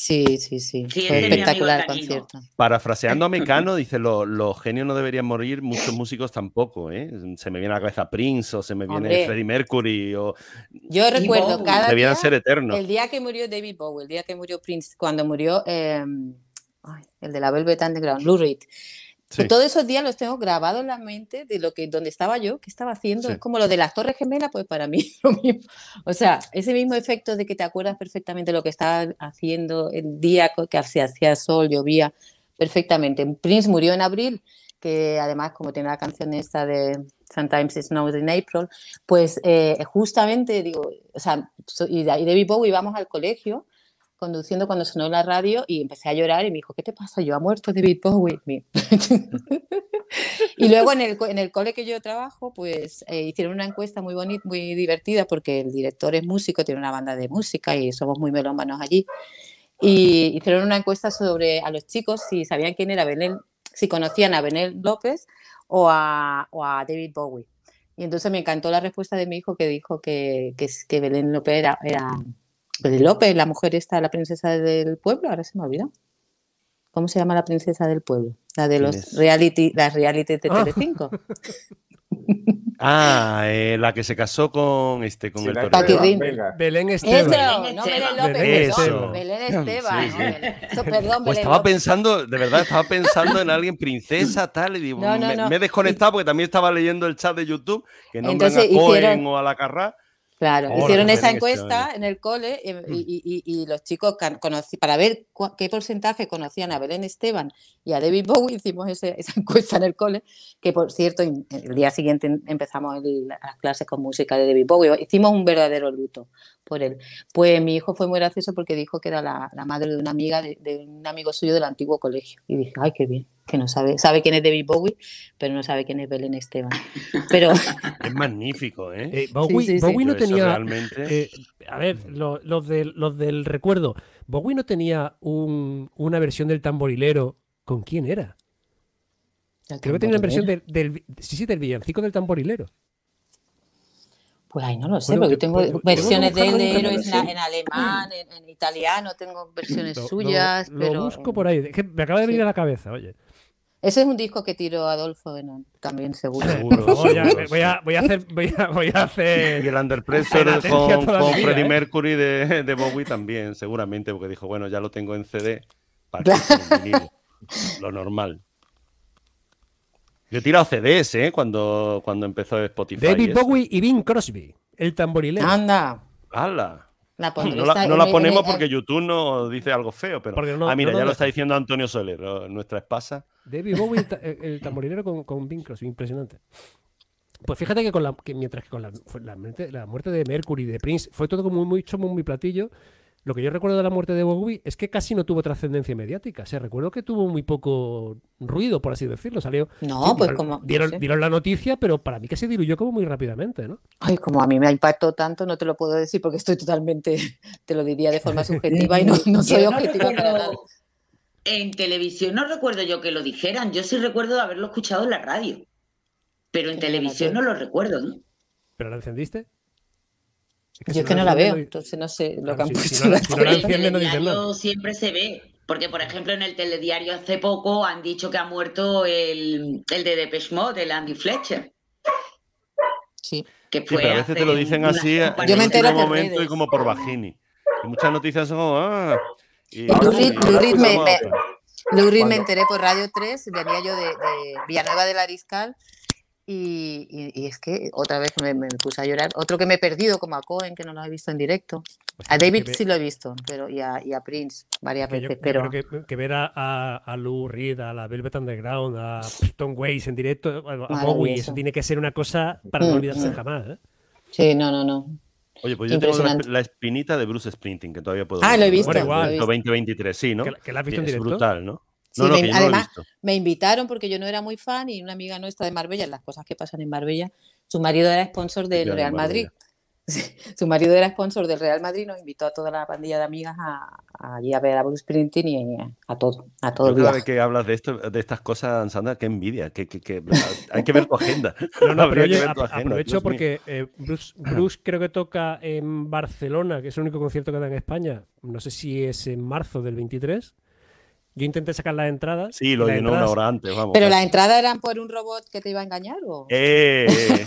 Sí, sí, sí. Fue espectacular el concierto. Parafraseando a Mecano, dice: los genios no deberían morir, muchos músicos tampoco. ¿eh? Se me viene a la cabeza Prince o se me viene Freddie Mercury. O... Yo recuerdo cada Debían ser eternos. El día que murió David Bowie, el día que murió Prince, cuando murió em, el de la Velvet Underground, Lou Reed. Todos esos días los tengo grabados en la mente de lo que donde estaba yo, qué estaba haciendo. Es como lo de las Torres Gemelas, pues para mí lo mismo. O sea, ese mismo efecto de que te acuerdas perfectamente lo que estaba haciendo el día que se hacía sol, llovía perfectamente. Prince murió en abril, que además como tiene la canción esta de Sometimes It Snows in April, pues eh, justamente digo, o sea, y David Bowie íbamos al colegio conduciendo cuando sonó la radio y empecé a llorar y me dijo, ¿qué te pasa? Yo ha muerto David Bowie. y luego en el, en el cole que yo trabajo, pues eh, hicieron una encuesta muy bonita, muy divertida, porque el director es músico, tiene una banda de música y somos muy melómanos allí. Y hicieron una encuesta sobre a los chicos si sabían quién era Benel, si conocían a Benel López o a, o a David Bowie. Y entonces me encantó la respuesta de mi hijo que dijo que, que, que Belén López era, era López, la mujer esta, la princesa del pueblo, ahora se me ha olvidado. ¿Cómo se llama la princesa del pueblo? La de los reality, las reality de Ah. Telecinco. Ah, eh, la que se casó con este, con Sí, el. Belén Eso, Esteban. no Belén Belén López, Belén perdón, Esteban. Belén Esteban. Sí, sí. Eso, perdón, Pues Belén estaba López. pensando, de verdad, estaba pensando en alguien princesa, tal, y digo, No, no, me, no. me he desconectado porque también estaba leyendo el chat de YouTube que nombran Entonces a Cohen hicieron- o a la Carrá. Claro, hicieron esa encuesta en el cole eh, y, y- y- y los chicos conocí- para ver cua- qué porcentaje conocían a Belén Esteban y a David Bowie, hicimos ese- esa encuesta en el cole, que por cierto, en- el día siguiente em- empezamos el- las clases con música de David Bowie, hicimos un verdadero luto por él. Pues mi hijo fue muy gracioso porque dijo que era la, la madre de una amiga, de, de un amigo suyo del antiguo colegio. Y dije, ay, qué bien, que no sabe, sabe quién es David Bowie, pero no sabe quién es Belén Esteban. Pero Es magnífico, ¿eh? Eh, Bowie, sí, sí. Bowie no tenía. realmente- eh, a ver, lo- los, del, los del recuerdo. Bowie no tenía un- una versión del tamborilero. ¿Con quién era? Creo que tenía una versión del, del- sí, sí, del villancico del tamborilero. Pues ay, no lo sé, Bueno, porque yo- tengo yo- versiones de, buscarlo de héroes en, alemán, en, en italiano, tengo versiones Lo- lo- suyas, lo, pero busco por ahí. Es que me acaba de venir Sí. a la cabeza, oye. ese es un disco que tiró Adolfo Benon, también seguro. Seguro, favor, ya, voy, a, voy a hacer. Voy a, voy a Y el Under Pressure con, con Freddie ¿eh? Mercury de, de Bowie también, seguramente, porque dijo, bueno, ya lo tengo en CD, para que sea en vinilo. Lo normal. Yo he tirado CDs, ¿eh? Cuando, cuando empezó Spotify. y David. Bowie y Bing Crosby, el tamborilero. Anda, ¡Hala! la. No la, no ponemos porque YouTube nos dice algo feo, pero. No- ah, mira, no ya lo está diciendo Antonio Soler, ¿no? nuestra espasa. David Bowie, el, ta- el- el tamborilero con, con Bing Crosby, impresionante. Pues fíjate que, con la, que mientras que con la, la, muerte, la muerte de Mercury, de Prince, fue todo como muy chomo, muy platillo. Lo que yo recuerdo de la muerte de Bowie es que casi no tuvo trascendencia mediática. O sea, recuerdo que tuvo muy poco ruido, por así decirlo. Salió. No, sí, pues dieron, como. no Dieron, sé. dieron la noticia, pero para mí que se diluyó como muy rápidamente, ¿no? Ay, como a mí me impactó tanto, no te lo puedo decir porque estoy totalmente, te lo diría de forma subjetiva y no, no soy no objetiva para recuerdo- nada. En televisión no recuerdo yo que lo dijeran, yo sí recuerdo haberlo escuchado en la radio, pero en la televisión no lo recuerdo. ¿no? ¿Pero la encendiste? Yo es que no la veo, no- entonces no sé lo Claro, que han si- si puesto. no la- en si no la nada. siempre se ve, porque por ejemplo en el telediario hace poco han dicho que ha muerto el, el de Depeche Mode, el Andy Fletcher, Sí. que Sí, fue pero a veces te lo dicen así en Yo me entero por momento y como por Bajini. Y muchas noticias son como, ah. Y, y Reed me- me- me enteré por Radio 3, venía yo de, de Villanueva del Ariscal y, y- y es que otra vez me, me puse a llorar. Otro que me he perdido, como a Cohen, que no lo he visto en directo. A David sí lo he visto, pero y a, y a Prince varias yo- veces, yo pero creo que, que ver a, a, a Lou Reed, a la Velvet Underground, a Tom Waits en directo, a, a Bowie, eso tiene que ser una cosa para no Mm, olvidarse mm. jamás. ¿eh? sí, no, no, no. Oye, pues yo tengo la, espinita de Bruce Springsteen, que todavía puedo Ah, ver, lo he ¿no? visto, Bueno, igual. lo he visto. 2023, sí, ¿no? ¿Que, que la has visto en es directo? brutal, ¿no? Sí, No, no, me- que yo no lo he además. Me invitaron porque yo no era muy fan y una amiga nuestra de Marbella, las cosas que pasan en Marbella, su marido era sponsor del Real Madrid. Sí, Su marido era sponsor del Real Madrid, nos invitó a toda la pandilla de amigas a, a allí a ver a Bruce Springsteen y a, a todo, a todo Yo el vez que hablas de esto, de estas cosas, Sandra, qué envidia. Que, que- que- hay que ver tu agenda. No, no, pero Habría que oye, ver tu agenda, aprovecho Dios porque eh, Bruce, Bruce creo que toca en Barcelona, que es el único concierto que da en España. No sé si es en marzo del 23. Yo intenté sacar las entradas. Sí, lo llenó una hora antes, vamos. ¿Pero las entradas eran por un robot que te iba a engañar o...? Eh, eh,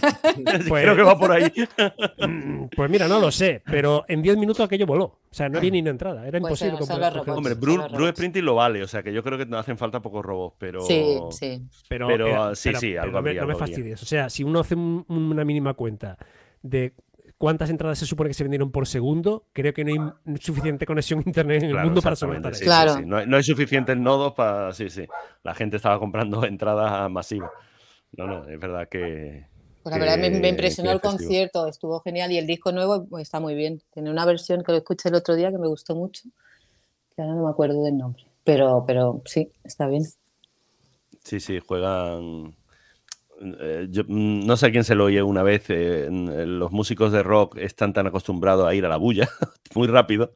Pues- Creo que va por ahí. Pues mira, no lo sé, pero en 10 minutos aquello voló. O sea, no había ni una entrada. Era Pues imposible coger- robots. Hombre, Bruce robots. Springsteen lo vale, o sea que yo creo que no hacen falta pocos robots, pero. Sí, sí. Pero, Pero, eh, ah, sí, sí, algo no me, habría, no me algo habría. fastidies. O sea, si uno hace un- una mínima cuenta de cuántas entradas se supone que se vendieron por segundo, creo que no hay suficiente conexión a internet en el Claro, mundo para sí, eso. sí, Claro. sí. No, hay, no hay suficientes nodos para. Sí, sí. La gente estaba comprando entradas masivas. No, no, es verdad que. Pues la verdad me, impresionó el festivo. concierto, estuvo genial y el disco nuevo pues, está muy bien. Tiene una versión que lo escuché el otro día que me gustó mucho, que ahora no me acuerdo del nombre, pero, pero sí, está bien. Sí, sí, juegan. Eh, yo, mm, no sé a quién se lo oye una vez. eh, eh, los músicos de rock están tan acostumbrados a ir a la bulla muy rápido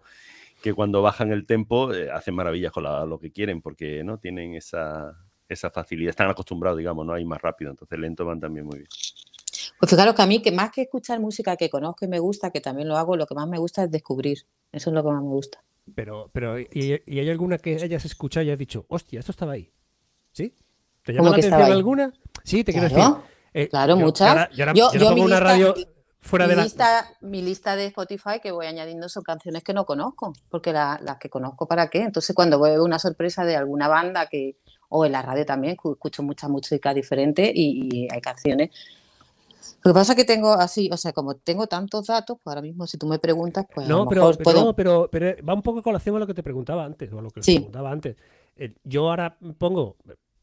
que cuando bajan el tempo eh, hacen maravillas con la- lo que quieren porque no tienen esa, esa facilidad. Están acostumbrados, digamos, no hay más rápido. Entonces lento van también muy bien. Pues fijaros que a mí, que más que escuchar música que conozco y me gusta, que también lo hago, lo que más me gusta es descubrir. Eso es lo que más me gusta. Pero, pero ¿y, y hay alguna que hayas escuchado y has dicho, hostia, esto estaba ahí? ¿Sí? ¿Te llama ¿Cómo la atención alguna? Sí, te quiero Claro, decir. eh, claro, yo- muchas. ahora- yo ahora- Yo- pongo una radio fuera mi, de la. lista, mi lista de Spotify que voy añadiendo son canciones que no conozco, porque la- las que conozco, ¿para qué? Entonces, cuando veo una sorpresa de alguna banda que, o en la radio también, cu- escucho mucha música diferente y, y hay canciones. Lo que pasa es que tengo así, o sea, como tengo tantos datos, pues ahora mismo si tú me preguntas, pues a No, lo pero, mejor pero, puedo... no, pero, pero va un poco a colación a lo que te preguntaba antes, o a lo que Sí. preguntaba antes. Eh, yo ahora pongo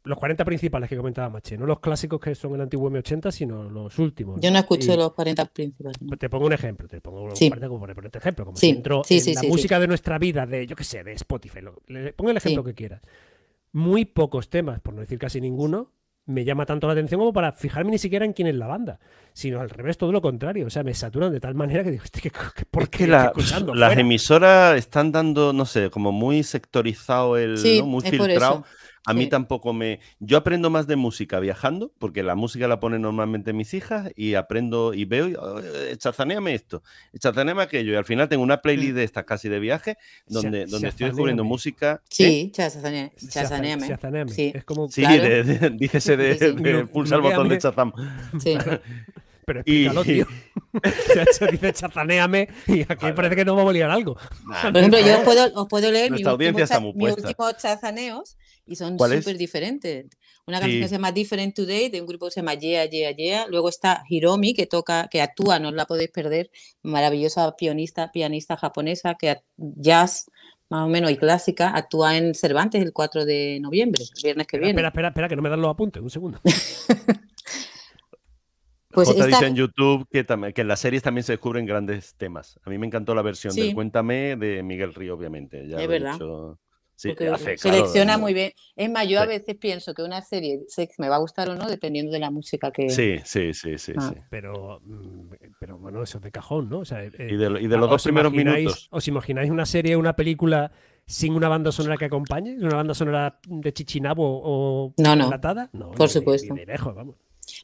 los 40 principales que comentaba Maché, no los clásicos que son el antiguo M80, sino los últimos. Yo no escucho Y los 40 principales. pues Te pongo un ejemplo, te pongo Sí. 40 como por ponerte ejemplo, como Sí, si entro sí, en sí, la sí, sí. música de nuestra vida, de, yo qué sé, de Spotify. lo- le- pongo el ejemplo Sí. que quieras. Muy pocos temas, por no decir casi ninguno, me llama tanto la atención como para fijarme ni siquiera en quién es la banda, sino al revés, todo lo contrario. O sea, me saturan de tal manera que digo, "Hostia, ¿qué, qué, por Es qué que estoy la- escuchando las fuera?". emisoras están dando, no sé, como muy sectorizado el, Sí, ¿no? muy es por filtrado. A mí Sí. tampoco me. Yo aprendo más de música viajando, porque la música la ponen normalmente mis hijas, y aprendo y veo, y, "Oh, eh, chazanéame esto, chazanéame aquello, y al final tengo una playlist de estas casi de viaje, donde, donde estoy descubriendo música. ¿eh? Sí, chazanea- Shazam- chazaneame. Shazaneame. Sí. Es como, Sí, Claro. de, de- dícese de, de Blu- pulsa el botón de. Shazam. Sí. pero Y- explícalo, tío. Se dice chazanéame y aquí parece que no vamos a liar algo. Nah, Por ejemplo, yo no. os puedo, os puedo leer mis últimos, está cha- puesta. últimos chazaneos y son súper diferentes. Una canción que Sí. se llama Different Today de un grupo que se llama Yeah, Yeah, Yeah. Luego está Hiromi, que toca, que actúa, no os la podéis perder, maravillosa pianista, pianista japonesa que jazz más o menos y clásica, actúa en Cervantes el 4 de noviembre, el viernes que Espera, viene. espera, espera, espera, que no me dan los apuntes. Un segundo. Pues Jota esta- dice en YouTube que, que en las series también se descubren grandes temas. A mí me encantó la versión del Sí. Cuéntame de Miguel Río, obviamente. Ya Es verdad. dicho. Sí, hace, selecciona muy bien. Es más, yo a veces pienso que una serie sé que me va a gustar o no dependiendo de la música que... Sí, sí, sí, sí. Ah. sí. Pero, mm, pero bueno, eso es de cajón, ¿no? O sea, eh, Y de, y de los ¿os dos primeros minutos. ¿Os imagináis una serie, una película sin una banda sonora que acompañe? ¿Una banda sonora de Chichinabo o No, no. No, Por ni supuesto. ni de lejos, vamos.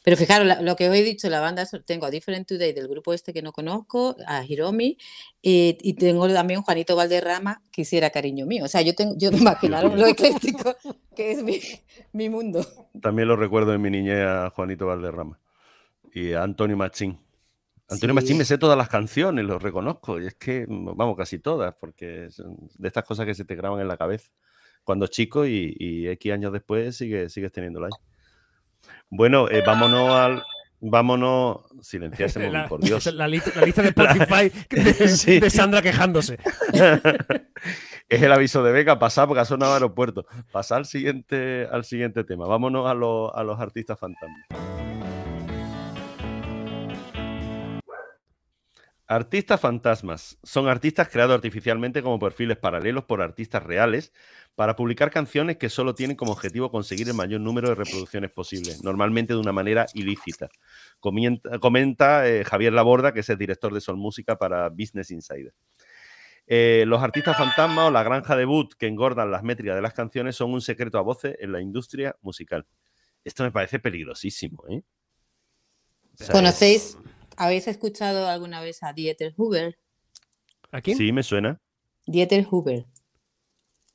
Pero fijaros, lo que os he dicho, la banda, tengo a Different Today del grupo este que no conozco, a Hiromi, y, y tengo también Juanito Valderrama, quisiera cariño mío. O sea, yo tengo, yo imaginaros lo ecléctico que es mi, mi mundo. También lo recuerdo en mi niñez a Juanito Valderrama y a Antonio Machín. Antonio Sí. Machín me sé todas las canciones, los reconozco. Y es que, vamos, casi todas, porque son de estas cosas que se te graban en la cabeza cuando chico y, y X años después sigue, sigues teniéndola ahí. Bueno, eh, vámonos al. Vámonos. Silenciar ese móvil, La, por Dios. la lista, la lista de Spotify de, Sí. de Sandra quejándose. es el aviso de beca, pasar porque ha sonado aeropuerto. Pasar al siguiente, al siguiente tema. Vámonos a, los- a los artistas fantasmas. Artistas fantasmas son artistas creados artificialmente como perfiles paralelos por artistas reales para publicar canciones que solo tienen como objetivo conseguir el mayor número de reproducciones posible, normalmente de una manera ilícita. Comienta- comenta eh, Javier Laborda, que es el director de Sol Música para Business Insider. Eh, los artistas fantasmas o la granja de boot que engordan las métricas de las canciones son un secreto a voces en la industria musical. Esto me parece peligrosísimo. ¿eh? O sea, ¿Conocéis? ¿Habéis escuchado alguna vez a Dieter Huber? ¿A quién? Sí, me suena. Dieter Huber.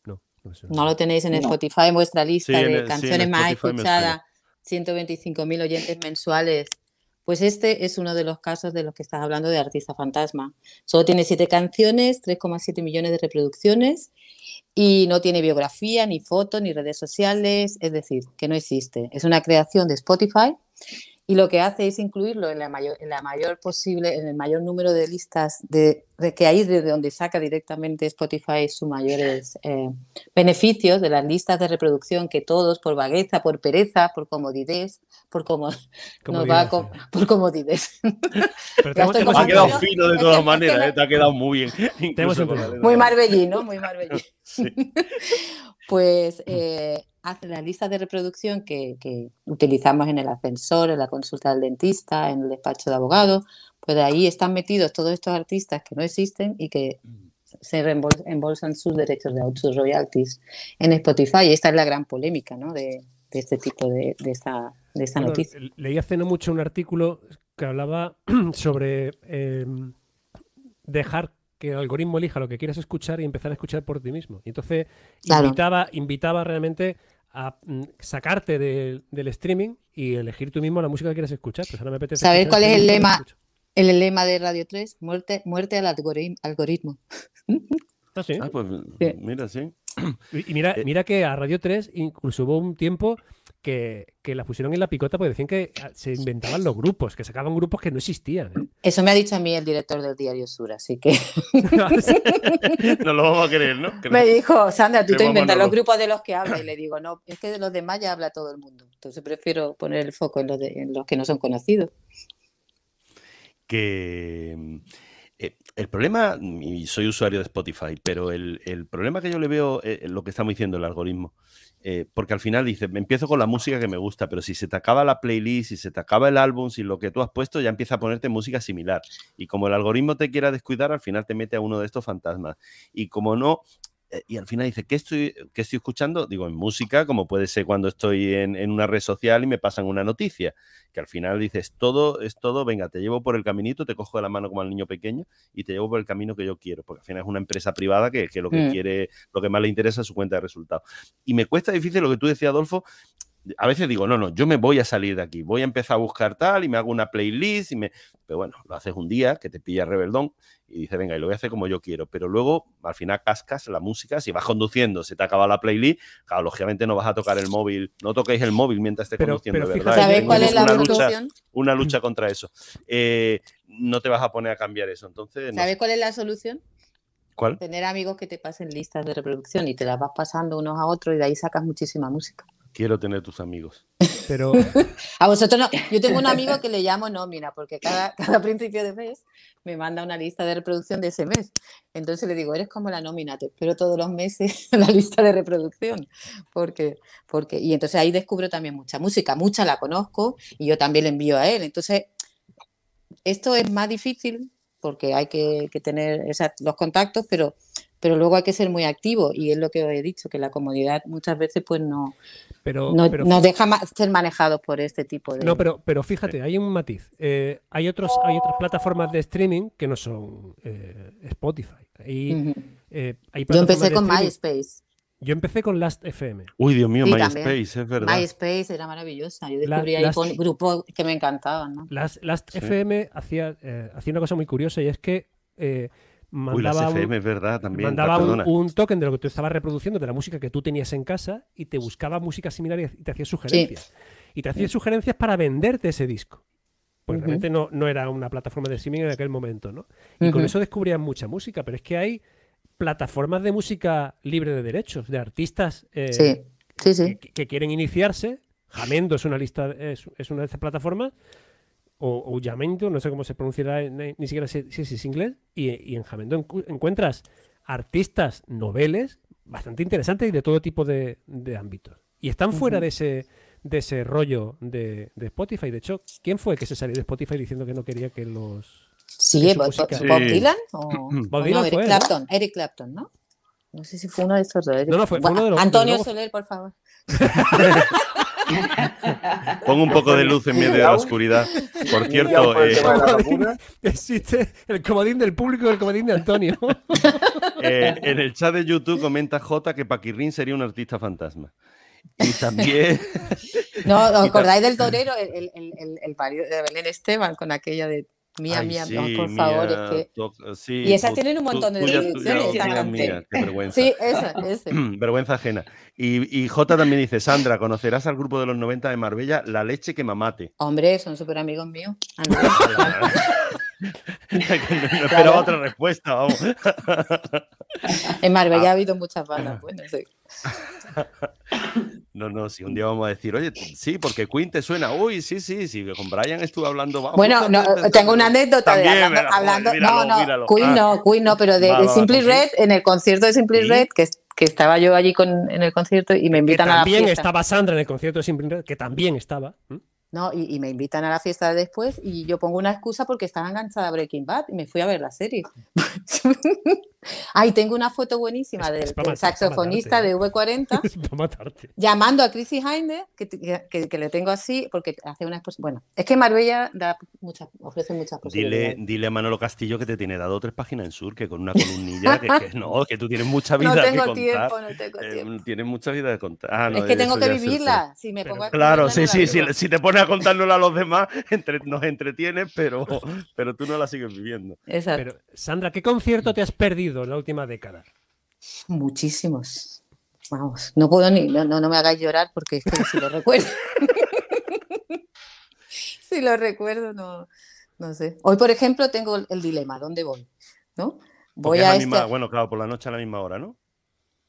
No, no me suena. No lo tenéis en Spotify, en vuestra lista Sí, de el- sí, en canciones más escuchadas, 125.000 oyentes mensuales. Pues este es uno de los casos de los que estás hablando de artista fantasma. Solo tiene siete canciones, 3,7 millones de reproducciones y no tiene biografía, ni fotos, ni redes sociales, es decir, que no existe. Es una creación de Spotify y lo que hace es incluirlo en la mayor, en la mayor posible, en el mayor número de listas de, de que ahí desde donde saca directamente Spotify sus mayores eh, beneficios de las listas de reproducción que todos por vagueza, por pereza, por comodidad, por como nos va com- por comodidad. Pero tenemos Ha quedado fino de todas maneras, ¿eh? te ha quedado muy bien. Muy marbellí, ¿no? Muy marbellí. Sí. Pues eh, hace las listas de reproducción que, que utilizamos en el ascensor, en la consulta del dentista, en el despacho de abogado, pues ahí están metidos todos estos artistas que no existen y que se reembol- embolsan sus derechos de autos, royalties en Spotify. Y esta es la gran polémica ¿no? de, de este tipo de, de esta, de esta Bueno, noticia. leí hace no mucho un artículo que hablaba sobre em, dejar que el algoritmo elija lo que quieres escuchar y empezar a escuchar por ti mismo. Y entonces Claro. invitaba, invitaba realmente a mm, sacarte del- del streaming y elegir tú mismo la música que quieres escuchar. Pues ahora me apetece ¿Sabes escuchar cuál es el lema? El lema de Radio 3, muerte, muerte al algoritmo. algoritmo. Ah, sí. Ah, pues Sí. mira, sí. Y mira, Eh, mira que a Radio 3 incluso hubo un tiempo que, que la pusieron en la picota porque decían que ah, se inventaban los grupos, que sacaban grupos que no existían. ¿eh? Eso me ha dicho a mí el director del diario Sur, así que No lo vamos a creer, ¿no? me dijo, Sandra, tú te inventas los grupos de los que hablas. Y le digo, no, es que de los demás ya habla todo el mundo. Entonces prefiero poner el foco en los, de- en los que no son conocidos. que eh, el problema, y soy usuario de Spotify, pero el, problema que yo le veo eh, en lo que estamos diciendo el algoritmo, eh, porque al final dice, me empiezo con la música que me gusta, pero si se te acaba la playlist, si se te acaba el álbum, si lo que tú has puesto ya empieza a ponerte música similar. Y como el algoritmo te quiera descuidar, al final te mete a uno de estos fantasmas. Y como no... eh, Y al final dice, ¿qué estoy, qué estoy escuchando? Digo, en música, como puede ser cuando estoy en, en una red social y me pasan una noticia que al final dices, todo es todo, venga, te llevo por el caminito, te cojo de la mano como al niño pequeño y te llevo por el camino que yo quiero, porque al final es una empresa privada que, que lo que Mm. quiere, lo que más le interesa es su cuenta de resultados. Y me cuesta difícil lo que tú decías, Adolfo, a veces digo, no, no, yo me voy a salir de aquí, voy a empezar a buscar tal y me hago una playlist y me... Pero bueno, lo haces un día que te pilla rebeldón y dices, venga, y lo voy a hacer como yo quiero, pero luego al final cascas la música, si vas conduciendo, se te acaba la playlist, claro, lógicamente no vas a tocar el móvil, no toquéis el móvil mientras estés Pero- conduciendo, pero ¿verdad? ¿Sabes Yo cuál es la una lucha, solución? una lucha contra eso. Eh, no te vas a poner a cambiar eso, entonces, no ¿Sabes sé. cuál es la solución? ¿cuál? Tener amigos que te pasen listas de reproducción y te las vas pasando unos a otros y de ahí sacas muchísima música. Quiero tener tus amigos. Pero A vosotros no. Yo tengo un amigo que le llamo nómina, porque cada, cada principio de mes me manda una lista de reproducción de ese mes. Entonces le digo, eres como la nómina, te espero todos los meses la lista de reproducción. Porque, porque, y entonces ahí descubro también mucha música, mucha la conozco y yo también le envío a él. Entonces, esto es más difícil porque hay que, que tener esa- los contactos, pero, pero luego hay que ser muy activo y es lo que os he dicho, que la comodidad muchas veces pues no, Pero, no, pero nos deja ma- ser manejados por este tipo de... No, pero, pero fíjate, hay un matiz. Eh, hay, otros, hay otras plataformas de streaming que no son eh, Spotify. Y, Ujú. eh, hay Yo empecé con MySpace. Yo empecé con Last FM. Uy, Dios mío, Sí, MySpace, es verdad. MySpace era maravillosa. Yo La- descubrí ahí las- con grupos que me encantaban, ¿no? Last, Last Sí. FM hacía, eh, hacía una cosa muy curiosa y es que eh, Uy, mandaba, un, FM, es verdad, también. mandaba un, un token de lo que tú estabas reproduciendo, de la música que tú tenías en casa y te buscaba música similar y, te hacía sugerencias. Y te hacía sugerencias para venderte ese disco. Pues Ujú. realmente no, no era una plataforma de streaming en aquel momento, ¿no? Y con eso descubrían mucha música, pero es que hay plataformas de música libre de derechos, de artistas eh, Sí, sí, sí. que, que quieren iniciarse. Jamendo es una lista, es, es una de estas plataformas. O, o Jamendo, no sé cómo se pronunciará, ni, ni siquiera sé si es inglés. Y, y en Jamendo encu- encuentras artistas noveles bastante interesantes y de todo tipo de, de ámbitos. Y están fuera de ese de ese rollo de, de Spotify. De hecho, ¿quién fue que se salió de Spotify diciendo que no quería que los... Sí, Bob. Dylan o, Bob o Dylan no, Eric fue, ¿no? Clapton. Eric Clapton, ¿no? No sé si fue uno de estos dos. Eric- No, no, fue- fue uno de los- Antonio de los- Soler, por favor. Pongo un poco de luz en medio de la oscuridad. Por cierto, eh. Existe el comodín del público y el comodín de Antonio. eh, en el chat de YouTube comenta J que Paquirrín sería un artista fantasma. Y también. No, ¿os acordáis del torero, el, el, el, el- el marido de Belén Esteban, con aquella de mía, Ay, mía, sí, no, por favor, es que... sí, Y esas tienen un montón de tuya, mía, qué vergüenza. Sí, esa, ese. vergüenza ajena. Y, y J también dice: Sandra, conocerás al grupo de los 90 de Marbella, La Leche que Mamate. Hombre, son súper amigos míos. No esperaba otra respuesta, vamos. En Marbella Ah. ha habido muchas bandas buenas. sí. No, no, si un día vamos a decir, oye, sí, porque Queen te suena. Uy, sí, sí, sí, con Brian estuve hablando. vamos, Bueno, no, justamente, tengo una anécdota de También, hablando, mira, hablando- míralo, no, no, míralo. Queen Ah. no, Queen no, pero de, Va, de va, va, Simply. Red, en el concierto de Simply ¿Sí? Red, que, que estaba yo allí con, en el concierto y me que invitan a la también fiesta. estaba Sandra en el concierto de Simple Red, que también estaba. No, y, y me invitan a la fiesta de después y yo pongo una excusa porque estaba enganchada a Breaking Bad y me fui a ver la serie. Ay, tengo una foto buenísima Es- del, saxofonista de ¿eh? V40 Es para matarte. llamando a Chrissy Hinde, que, que, le tengo así, porque hace una exposición. Bueno, es que Marbella da muchas, ofrece muchas Dile, posibilidades. dile a Manolo Castillo que te tiene dado tres páginas en Sur, que con una columnilla, que, que no, que tú tienes mucha vida No que tengo contar. tiempo, no tengo Eh, tiempo. tienes mucha vida de contar. Ah, no, es que tengo que vivirla. Si me Pero pongo a Claro, sí, no sí, sí. vivo. Si te pones a contárnosla a los demás, entre- nos entretienes, pero, pero tú no la sigues viviendo. Exacto. Pero, Sandra, ¿qué concierto te has perdido en la última década? Muchísimos. Vamos, no puedo ni, no, no, no me hagáis llorar porque es que si lo recuerdo. si lo recuerdo, no, no sé. Hoy, por ejemplo, tengo el, dilema, ¿dónde voy? ¿No? Voy a la bueno, claro, por la noche a la misma hora, ¿no?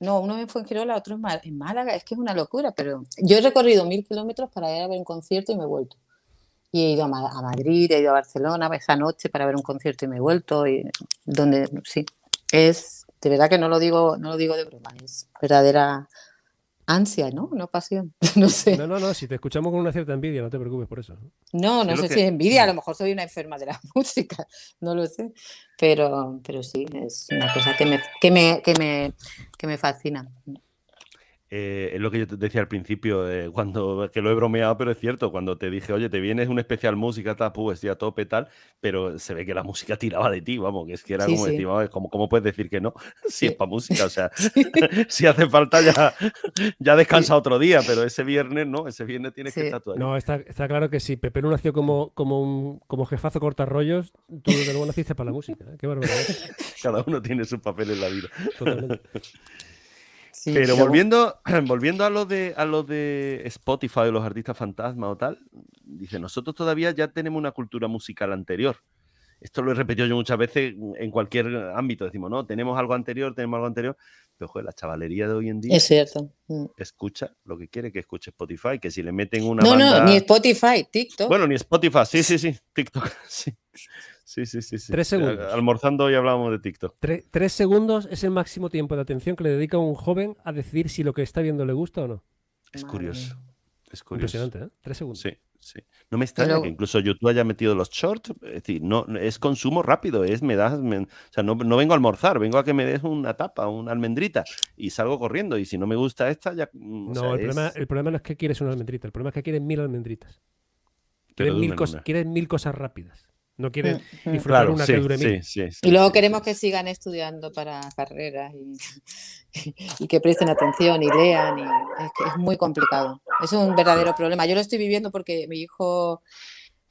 No, uno en Fuengirola, otro en, Má- en Málaga, es que es una locura, pero yo he recorrido mil kilómetros para ir a ver un concierto y me he vuelto. Y he ido a Madrid, he ido a Barcelona esa noche para ver un concierto y me he vuelto. Y donde, sí, es, de verdad que no lo digo, no lo digo de broma, es verdadera ansia, ¿no? No pasión, no sé. No, no, no, si te escuchamos con una cierta envidia, no te preocupes por eso. ¿no? No, sé que- si es envidia, a lo mejor soy una enferma de la música, no lo sé, pero, pero sí, es una cosa que me, que me, que me, que me fascina. Eh, es lo que yo te decía al principio, eh, cuando que lo he bromeado, pero es cierto, cuando te dije, oye, te vienes un especial música, tal, pues estoy a tope, tal, pero se ve que la música tiraba de ti, vamos, que es que era Sí, como sí. decir, "Vamos, ¿cómo, cómo puedes decir que no? Si es para música, o sea, si hace falta ya, ya descansa otro día, pero ese viernes no, ese viernes tienes que estar tú ahí. No, está, está claro que si Pepe no nació como, como, un, como jefazo cortarrollos, tú desde luego naciste para la música. ¿eh? Qué barbaridad. Cada uno tiene su papel en la vida. Totalmente. Sí, Pero volviendo, volviendo a lo de a lo de Spotify o los artistas fantasma o tal, dice, nosotros todavía ya tenemos una cultura musical anterior. Esto lo he repetido yo muchas veces en cualquier ámbito. Decimos, no, tenemos algo anterior, tenemos algo anterior. Pero, joder, la chavalería de hoy en día Es cierto. Mm. escucha lo que quiere que escuche Spotify, que si le meten una No, banda... no, ni Spotify, TikTok. Bueno, ni Spotify, sí, sí, sí, TikTok, sí. Sí, sí, sí, sí. Tres segundos. Almorzando hoy hablábamos de TikTok. Tre- tres segundos es el máximo tiempo de atención que le dedica un joven a decidir si lo que está viendo le gusta o no. Es Madre curioso. Es curioso. Impresionante, ¿eh? Tres segundos. Sí, sí. No me extraña Pero- que incluso YouTube haya metido los shorts. Es decir, no, es consumo rápido, es me das, me- o sea, no, no vengo a almorzar, vengo a que me des una tapa, una almendrita y salgo corriendo. Y si no me gusta esta, ya. mm, No, sea, el, problema, el problema no es que quieres una almendrita, el problema es que quieres mil almendritas. Quieres mil, cos- quieres mil cosas rápidas. No quieres Mm, mm. disfrutar Claro, una sí, que dure mil. sí, sí, sí, Y luego sí, queremos sí, que sigan estudiando para carreras y, y que presten atención y lean. Y es, que es muy complicado. Es un verdadero problema. Yo lo estoy viviendo porque mi hijo,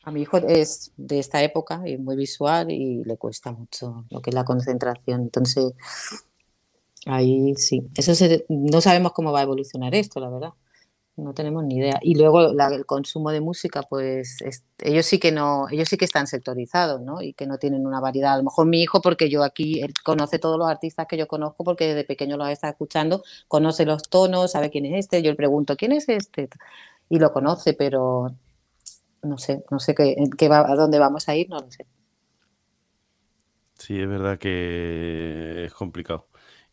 a mi hijo es de esta época y muy visual y le cuesta mucho lo que es la concentración. Entonces, ahí sí. Eso se- no sabemos cómo va a evolucionar esto, la verdad. No tenemos ni idea. Y luego la- el consumo de música, pues es- ellos sí que no, ellos sí que están sectorizados, ¿no? Y que no tienen una variedad. A lo mejor mi hijo, porque yo aquí, él conoce todos los artistas que yo conozco, porque desde pequeño los está escuchando, conoce los tonos, sabe quién es este. Yo le pregunto, ¿quién es este? Y lo conoce, pero no sé, no sé qué, qué va- a dónde vamos a ir, no lo sé. Sí, es verdad que es complicado.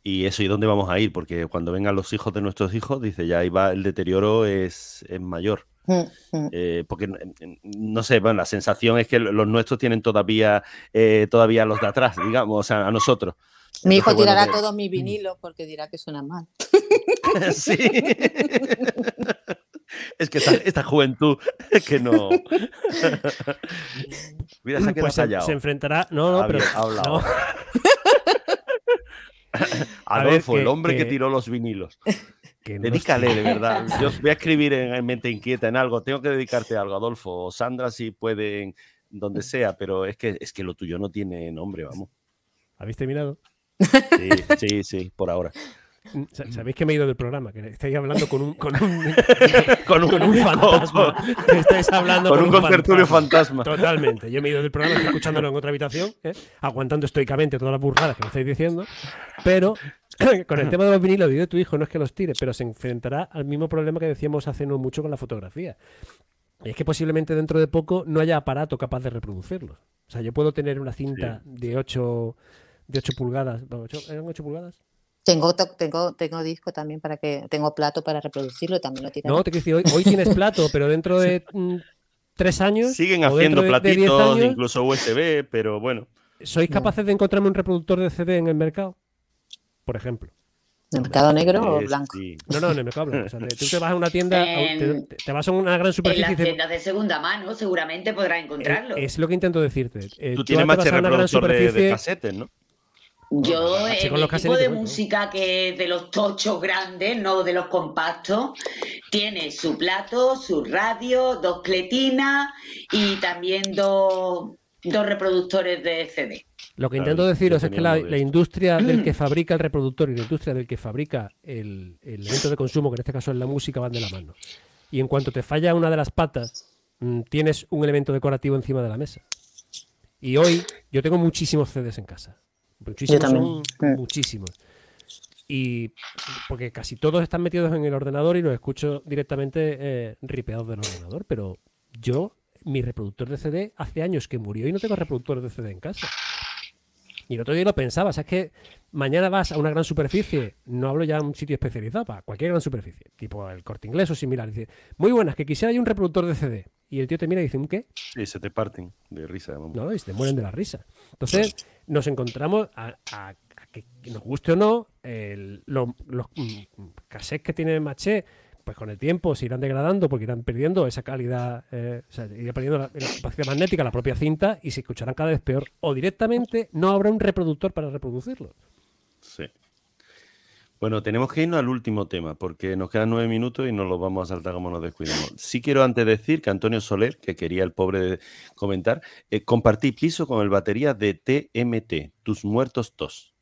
Y eso, ¿y dónde vamos a ir? Porque cuando vengan los hijos de nuestros hijos, dice, ya ahí va, el deterioro es, es mayor. Mm, mm. Eh, porque no sé, bueno, la sensación es que los nuestros tienen todavía, eh, todavía los de atrás, digamos, o sea, a nosotros. Mi hijo bueno, tirará que- todos mis vinilos porque dirá que suena mal. sí. es que esta, esta juventud que no. Mira, se ha Pues se, callado. se enfrentará. No, no, Ha pero. ha hablado. no. Adolfo, que- el hombre que... que- tiró los vinilos. que no Dedícale, estoy- de verdad. Yo voy a escribir en, en Mente Inquieta en algo. Tengo que dedicarte a algo, Adolfo. O Sandra, si pueden, donde sea, pero es que, es que lo tuyo no tiene nombre, vamos. ¿Habéis terminado? Sí, sí, sí, por ahora. Sa- Sabéis que me he ido del programa, que estáis hablando con un, con un, Con un, con un fantasma. Estáis hablando Con con, un contertulio fantasma. Totalmente. Yo me he ido del programa, estoy escuchándolo en otra habitación, ¿eh? aguantando estoicamente todas las burradas que me estáis diciendo. Pero con el tema de los vinilos, digo, tu hijo no es que los tire, pero se enfrentará al mismo problema que decíamos hace no mucho con la fotografía. Y es que posiblemente dentro de poco no haya aparato capaz de reproducirlos. O sea, yo puedo tener una cinta de 8 de 8 pulgadas. ¿Eran 8 pulgadas? Tengo, tengo, tengo disco también para que, tengo plato para reproducirlo, también lo tiraré. No, te quiero decir, hoy, hoy tienes plato, pero dentro de mm, tres años. Siguen haciendo dentro de- de 10 platitos, años, incluso USB, pero bueno. ¿Sois capaces de encontrarme un reproductor de CD en el mercado? por ejemplo. ¿En el mercado negro o Eh, blanco? sí. No, no, en el mercado blanco. O sea, te- tú te vas a una tienda, En- te, te vas a una gran En superficie y las tiendas de segunda mano seguramente podrás encontrarlo. Eh, Es lo que intento decirte. Eh, Tú tú tienes más reproductor de, de casetes, ¿no? Yo, con el tipo de música que es de los tochos grandes, no de los compactos, tiene su plato, su radio, dos cletinas y también dos, dos reproductores de CD. Lo que intento deciros es que la, industria del que fabrica el reproductor y la industria del que fabrica el, el elemento de consumo, que en este caso es la música, van de la mano. Y en cuanto te falla una de las patas, mm, tienes un elemento decorativo encima de la mesa. Y hoy yo tengo muchísimos CDs en casa. Muchísimos, también. son Mm. muchísimos. Y porque casi todos están metidos en el ordenador y los escucho directamente eh, ripeados del ordenador. Pero yo, mi reproductor de CD, hace años que murió y no tengo reproductor de CD en casa. Y el otro día lo pensaba, ¿sabes que mañana vas a una gran superficie? No hablo ya de un sitio especializado, para cualquier gran superficie, tipo el corte inglés o similar. Dice, muy buenas, que quisiera yo un reproductor de CD. Y el tío te mira y dice, ¿un qué? Sí, se te parten de risa. vamos. No, y se te mueren de la risa. Entonces, nos encontramos a, a- a que nos guste o no, el- lo- los mm, cassettes que tiene Maché, pues con el tiempo se irán degradando porque irán perdiendo esa calidad, eh, o sea, irá perdiendo la, la capacidad magnética, la propia cinta, y se escucharán cada vez peor. O directamente no habrá un reproductor para reproducirlo. Bueno, tenemos que irnos al último tema porque nos quedan nueve minutos y nos los vamos a saltar como nos descuidemos. Sí quiero antes decir que Antonio Soler, que quería el pobre comentar, eh, compartí piso con el batería de TMT, Tus Muertos Tos.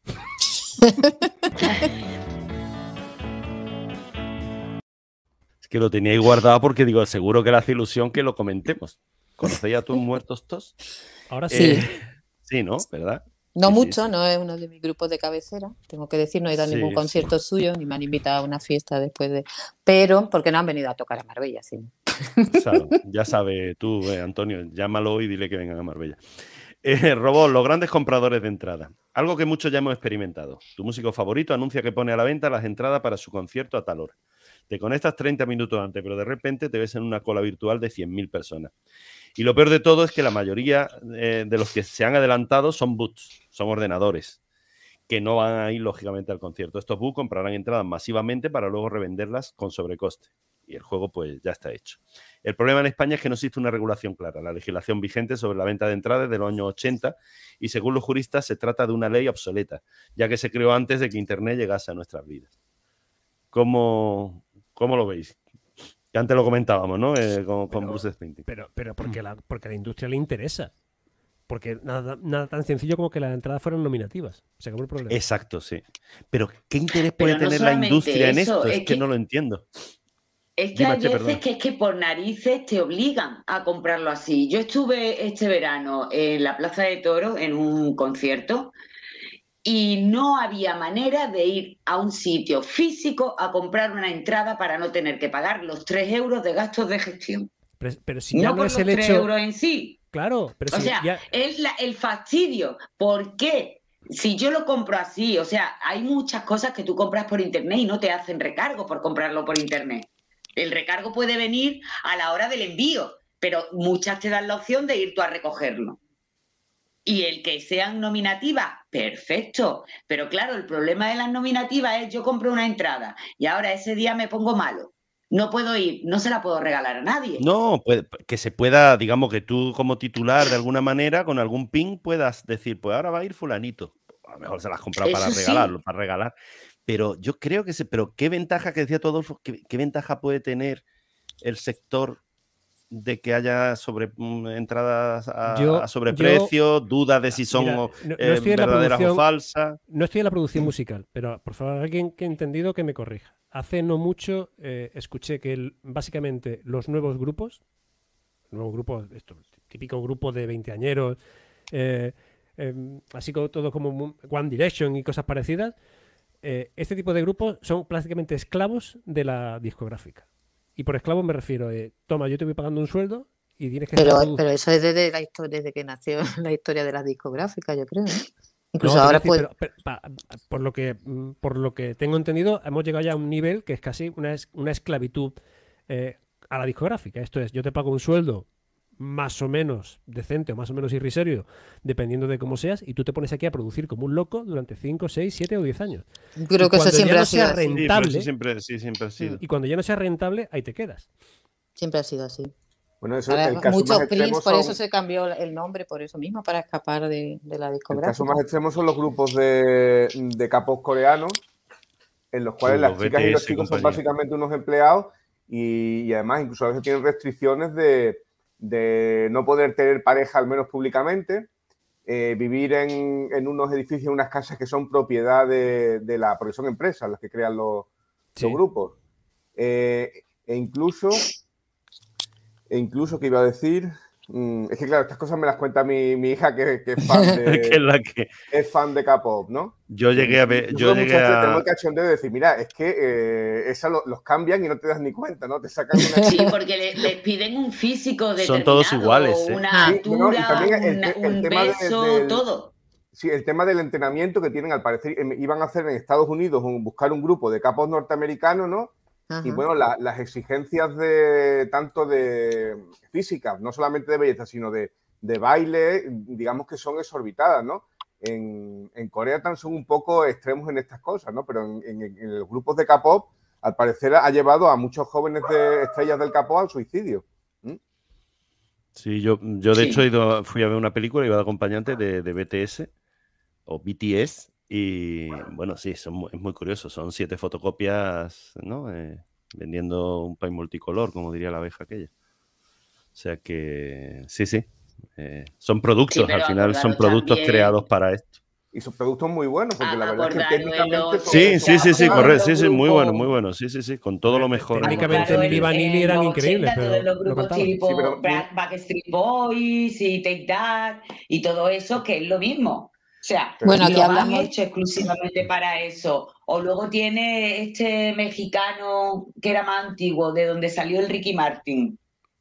es que lo tenía ahí guardado porque digo, seguro que le hace ilusión que lo comentemos. ¿Conocéis a Tus Muertos Tos? Ahora sí. Sí. Eh, sí, ¿no? ¿Verdad? No Sí, mucho, sí. no es uno de mis grupos de cabecera. Tengo que decir, no he ido a ningún sí. concierto suyo, ni me han invitado a una fiesta después de. Pero, porque no han venido a tocar a Marbella, sí. Claro, ya sabe tú, eh, Antonio, llámalo y dile que vengan a Marbella. Eh, Robot, los grandes compradores de entrada. Algo que muchos ya hemos experimentado. Tu músico favorito anuncia que pone a la venta las entradas para su concierto a tal hora. Te conectas 30 minutos antes, pero de repente te ves en una cola virtual de 100.000 personas. Y lo peor de todo es que la mayoría eh, de los que se han adelantado son boots, son ordenadores, que no van a ir lógicamente al concierto. Estos boots comprarán entradas masivamente para luego revenderlas con sobrecoste. Y el juego pues ya está hecho. El problema en España es que no existe una regulación clara. La legislación vigente sobre la venta de entradas de los años 80 y según los juristas se trata de una ley obsoleta, ya que se creó antes de que Internet llegase a nuestras vidas. ¿Cómo, cómo lo veis? Que antes lo comentábamos, ¿no? Eh, con, Bruce Springsteen. Pero, pero porque, la, porque a la industria le interesa. Porque nada, nada tan sencillo como que las entradas fueran nominativas. Se acabó el problema. Exacto, sí. Pero ¿qué interés Pero puede no tener la industria en eso, esto? Es, es que, que- no lo entiendo. Es que hay veces perdón. que es que por narices te obligan a comprarlo así. Yo estuve este verano en la Plaza de Toro en un concierto y no había manera de ir a un sitio físico a comprar una entrada para no tener que pagar los 3 euros de gastos de gestión. Pero, pero si ya no no, por es los el 3 hecho. euros en sí. Claro, pero O si sea, ya- es la- el fastidio. ¿Por qué? Si yo lo compro así, o sea, hay muchas cosas que tú compras por internet y no te hacen recargo por comprarlo por internet. El recargo puede venir a la hora del envío, pero muchas te dan la opción de ir tú a recogerlo. Y el que sean nominativas, perfecto. Pero claro, el problema de las nominativas es yo compro una entrada y ahora ese día me pongo malo. No puedo ir, no se la puedo regalar a nadie. No, puede- que se pueda, digamos que tú como titular de alguna manera, con algún pin, puedas decir, pues ahora va a ir fulanito. A lo mejor se las has comprado para sí. regalarlo, para regalar. Pero yo creo que se, pero qué ventaja que decía todo, qué, qué ventaja puede tener el sector de que haya sobre mm, entradas a, Yo- a sobreprecio, dudas de si son Mira, no- no eh, verdaderas o falsas. No estoy en la producción musical, pero por favor, alguien que ha entendido que me corrija. Hace no mucho eh, escuché que el- básicamente los nuevos grupos, nuevos grupos, esto, típico grupo de veinteañeros, eh, em, así como todo como One Direction y cosas parecidas, eh, este tipo de grupos son prácticamente esclavos de la discográfica. Y por esclavos me refiero, eh, toma, yo te voy pagando un sueldo y tienes que Pero, pero eso es desde la historia, desde que nació la historia de las discográficas, yo creo. ¿eh? Incluso No, ahora decir, pero- pero pa- por, lo que, mm, por lo que tengo entendido, hemos llegado ya a un nivel que es casi una esclavitud eh, a la discográfica. Esto es, yo te pago un sueldo más o menos decente o más o menos irrisorio, dependiendo de cómo seas, y tú te pones aquí a producir como un loco durante 5, 6, 7 o 10 años. Creo Y que eso siempre no ha sido. Sí, rentable, eso siempre, sí, siempre ha sido. y cuando ya no sea rentable, ahí te quedas. Siempre ha sido así. Bueno, eso, Ahora, el caso muchos más por son- eso se cambió el nombre, por eso mismo, para escapar de, de la El caso discográfica. más extremo son los grupos de, de capos coreanos, en los cuales Sí, las los chicas y los chicos son básicamente unos empleados y, y además incluso a veces tienen restricciones de, de no poder tener pareja, al menos públicamente, eh, vivir en, en unos edificios, unas casas que son propiedad de, de la, porque son empresas las que crean los, Sí. los grupos. Eh, e incluso, e incluso, que iba a decir? Mm, es que claro, estas cosas me las cuenta mi, mi hija que, que es fan de, que es la que es fan de K-pop, ¿no? yo llegué a ver, yo llegué a el cachondeo de decir, mira, es que eh, esa lo- los cambian y no te das ni cuenta, ¿no? Te sacan una... Sí, porque le- les piden un físico Son determinado, todos iguales, ¿eh? una Sí, no, no, y altura, también el un, el de- peso, del- todo. Sí, el tema del entrenamiento que tienen, al parecer, em, iban a hacer en Estados Unidos, un- buscar un grupo de capos norteamericanos, ¿no? Ajá. Y bueno, la- las exigencias de tanto de físicas, no solamente de belleza, sino de, de baile, digamos que son exorbitadas, ¿no? En, en Corea tan son un poco extremos en estas cosas, ¿no? Pero en, en- en los grupos de K-pop, al parecer, ha llevado a muchos jóvenes de estrellas del K-pop al suicidio. Sí, yo, yo de Sí. hecho he ido- fui a ver una película, iba de acompañante de, de BTS o BTS y bueno, sí, son, es muy curioso, son siete fotocopias, ¿no? Eh, vendiendo un país multicolor, como diría la abeja aquella. O sea que sí, sí, eh, son productos, al final son productos también- creados para esto. Y sus productos muy buenos, porque Ah, la verdad es que técnicamente... Sí, sí, sí, sí, correcto, sí, sí, muy bueno, muy bueno, sí, sí, sí, con todo lo mejor. Técnicamente en- Vanilli en eran increíbles, 80, pero los no grupos cantaban. tipo Sí, pero- Back- Backstreet Boys y Take That y todo eso, que es lo mismo. O sea, Bueno, lo han hecho exclusivamente para eso. O luego tiene este mexicano que era más antiguo, de donde salió el Ricky Martin,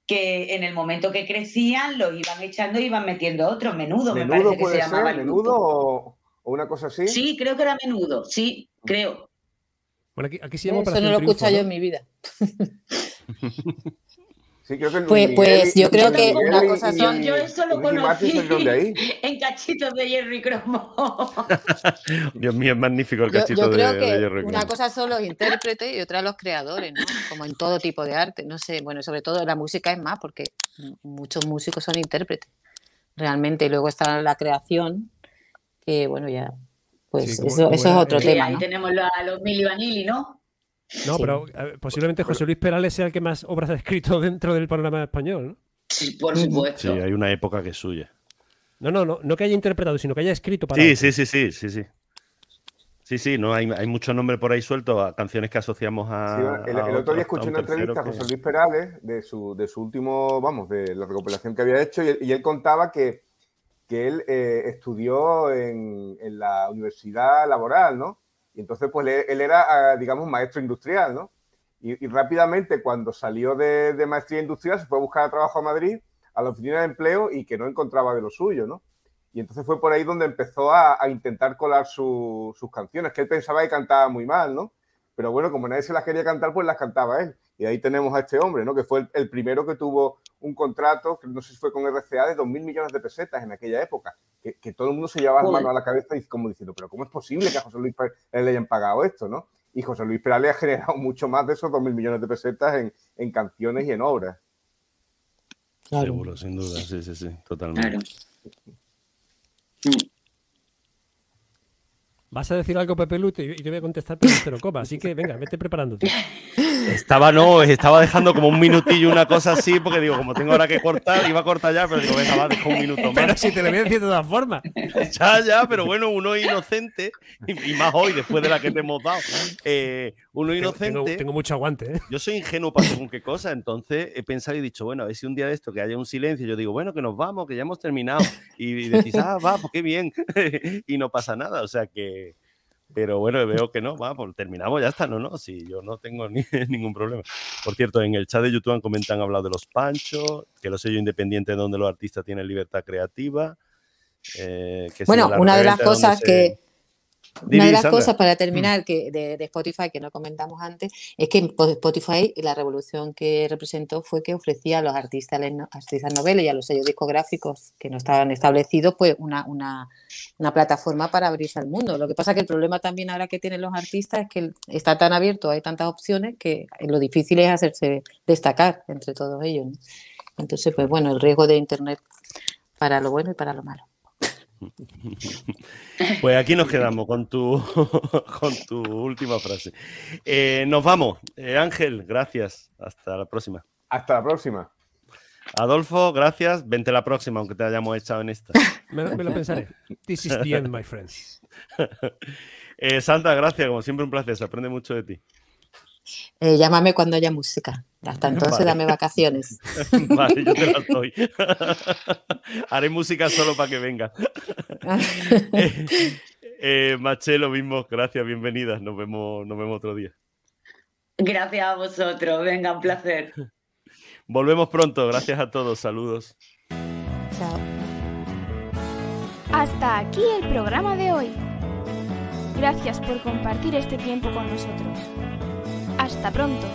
que en el momento que crecían los iban echando y iban metiendo otros. Menudo, me parece que se llamaba ser, el menudo o, o una cosa así. Sí, creo que era menudo, sí, creo. Bueno, aquí, aquí se llama Eso no lo he escuchado yo en mi vida. Sí, creo que Luis Pues- Miguel pues yo creo que Miguel una y- cosa son- Yo eso lo conocí de en cachitos de Jerry Cromo. Dios mío, es magnífico el Yo, cachito yo de, creo de que Jerry una Crow. cosa son los intérpretes y otra los creadores, ¿no? Como en todo tipo de arte. No sé, bueno, sobre todo la música es más, porque muchos músicos son intérpretes, realmente. Y luego está la creación, que bueno, ya, pues Sí, eso, como eso es otro tema, ahí ¿no? tenemos a los Milli Vanilli, ¿no? No, Sí. pero eh, posiblemente José Luis Perales sea el que más obras ha escrito dentro del panorama español, ¿no? Sí, por supuesto. Sí, hay una época que es suya. No, no, no, no que haya interpretado, sino que haya escrito para Sí, sí, sí, sí, sí, sí. Sí, sí, no, hay, hay muchos nombres por ahí sueltos a canciones que asociamos a. Sí, el, a el otro día escuché un una entrevista a José Luis Perales de su, de su último, vamos, de la recopilación que había hecho y él, y él contaba que, que él eh, estudió en, en la universidad laboral, ¿no? Y entonces, pues él, era, ah, digamos, maestro industrial, ¿no? Y, rápidamente, cuando salió de, de maestría industrial, se fue a buscar trabajo a Madrid, a la oficina de empleo y que no encontraba de lo suyo, ¿no? Y entonces fue por ahí donde empezó a, intentar colar su- sus canciones, que él pensaba que cantaba muy mal, ¿no? Pero bueno, como nadie se las quería cantar, pues las cantaba él. Y ahí tenemos a este hombre, ¿no? Que fue el, el primero que tuvo un contrato, que no sé si fue con RCA, de 2.000 millones de pesetas en aquella época. Que, que todo el mundo se llevaba las manos a la cabeza y como diciendo, pero ¿cómo es posible que a José Luis Perales le hayan pagado esto, no? Y José Luis Perales ha generado mucho más de esos 2.000 millones de pesetas en, en canciones y en obras. Claro. Seguro, sin duda, sí, sí, sí, totalmente. Claro. Vas a decir algo, Pepe Lu, y y te voy a contestar pero cero coma. Así que venga, vete preparándote. Estaba, no, estaba dejando como un minutillo, una cosa así, porque digo, como tengo ahora que cortar, iba a cortar ya, pero digo, venga, va, dejo un minuto Pero más. si te lo voy a decir de todas formas. Ya, ya, pero bueno, uno inocente, y, y más hoy, después de la que te hemos dado. eh, uno inocente. tengo- tengo mucho aguante, ¿eh? Yo soy ingenuo para según qué cosa, entonces he pensado y he dicho, bueno, a ver si un día de esto que haya un silencio, yo digo, bueno, que nos vamos, que ya hemos terminado. Y decís, ah, va, pues qué bien. y no pasa nada, o sea que. Pero bueno, veo que no, va, pues terminamos, ya está, no, no, sí, yo no tengo ni, ningún problema. Por cierto, en el chat de YouTube han comentado, han hablado de los panchos, que los sellos independientes donde los artistas tienen libertad creativa. eh, que si Bueno, una de las cosas se- que, Una de las cosas para terminar que de, Spotify que no comentamos antes es que Spotify la revolución que representó fue que ofrecía a los artistas, artistas noveles y a los sellos discográficos que no estaban establecidos pues una, una, una, plataforma para abrirse al mundo. Lo que pasa que el problema también ahora que tienen los artistas es que está tan abierto, hay tantas opciones que lo difícil es hacerse destacar entre todos ellos. Entonces, pues bueno, el riesgo de Internet para lo bueno y para lo malo. Pues aquí nos quedamos con tu, con tu última frase. Eh, nos vamos. Eh, Ángel, gracias. Hasta la próxima. Hasta la próxima. Adolfo, gracias. Vente la próxima, aunque te hayamos echado en esta. me, lo, pensaré. This is the end, my friends. Eh, Santa, gracias. Como siempre, un placer. Se aprende mucho de ti. Eh, llámame cuando haya música. Hasta entonces dame vacaciones. vale, yo te la doy. Haré música solo para que venga. eh, eh, Maché, lo mismo. Gracias, bienvenida. Nos vemos, nos vemos otro día. Gracias a vosotros. Venga, un placer. Volvemos pronto. Gracias a todos. Saludos. Chao. Hasta aquí el programa de hoy. Gracias por compartir este tiempo con nosotros. Hasta pronto.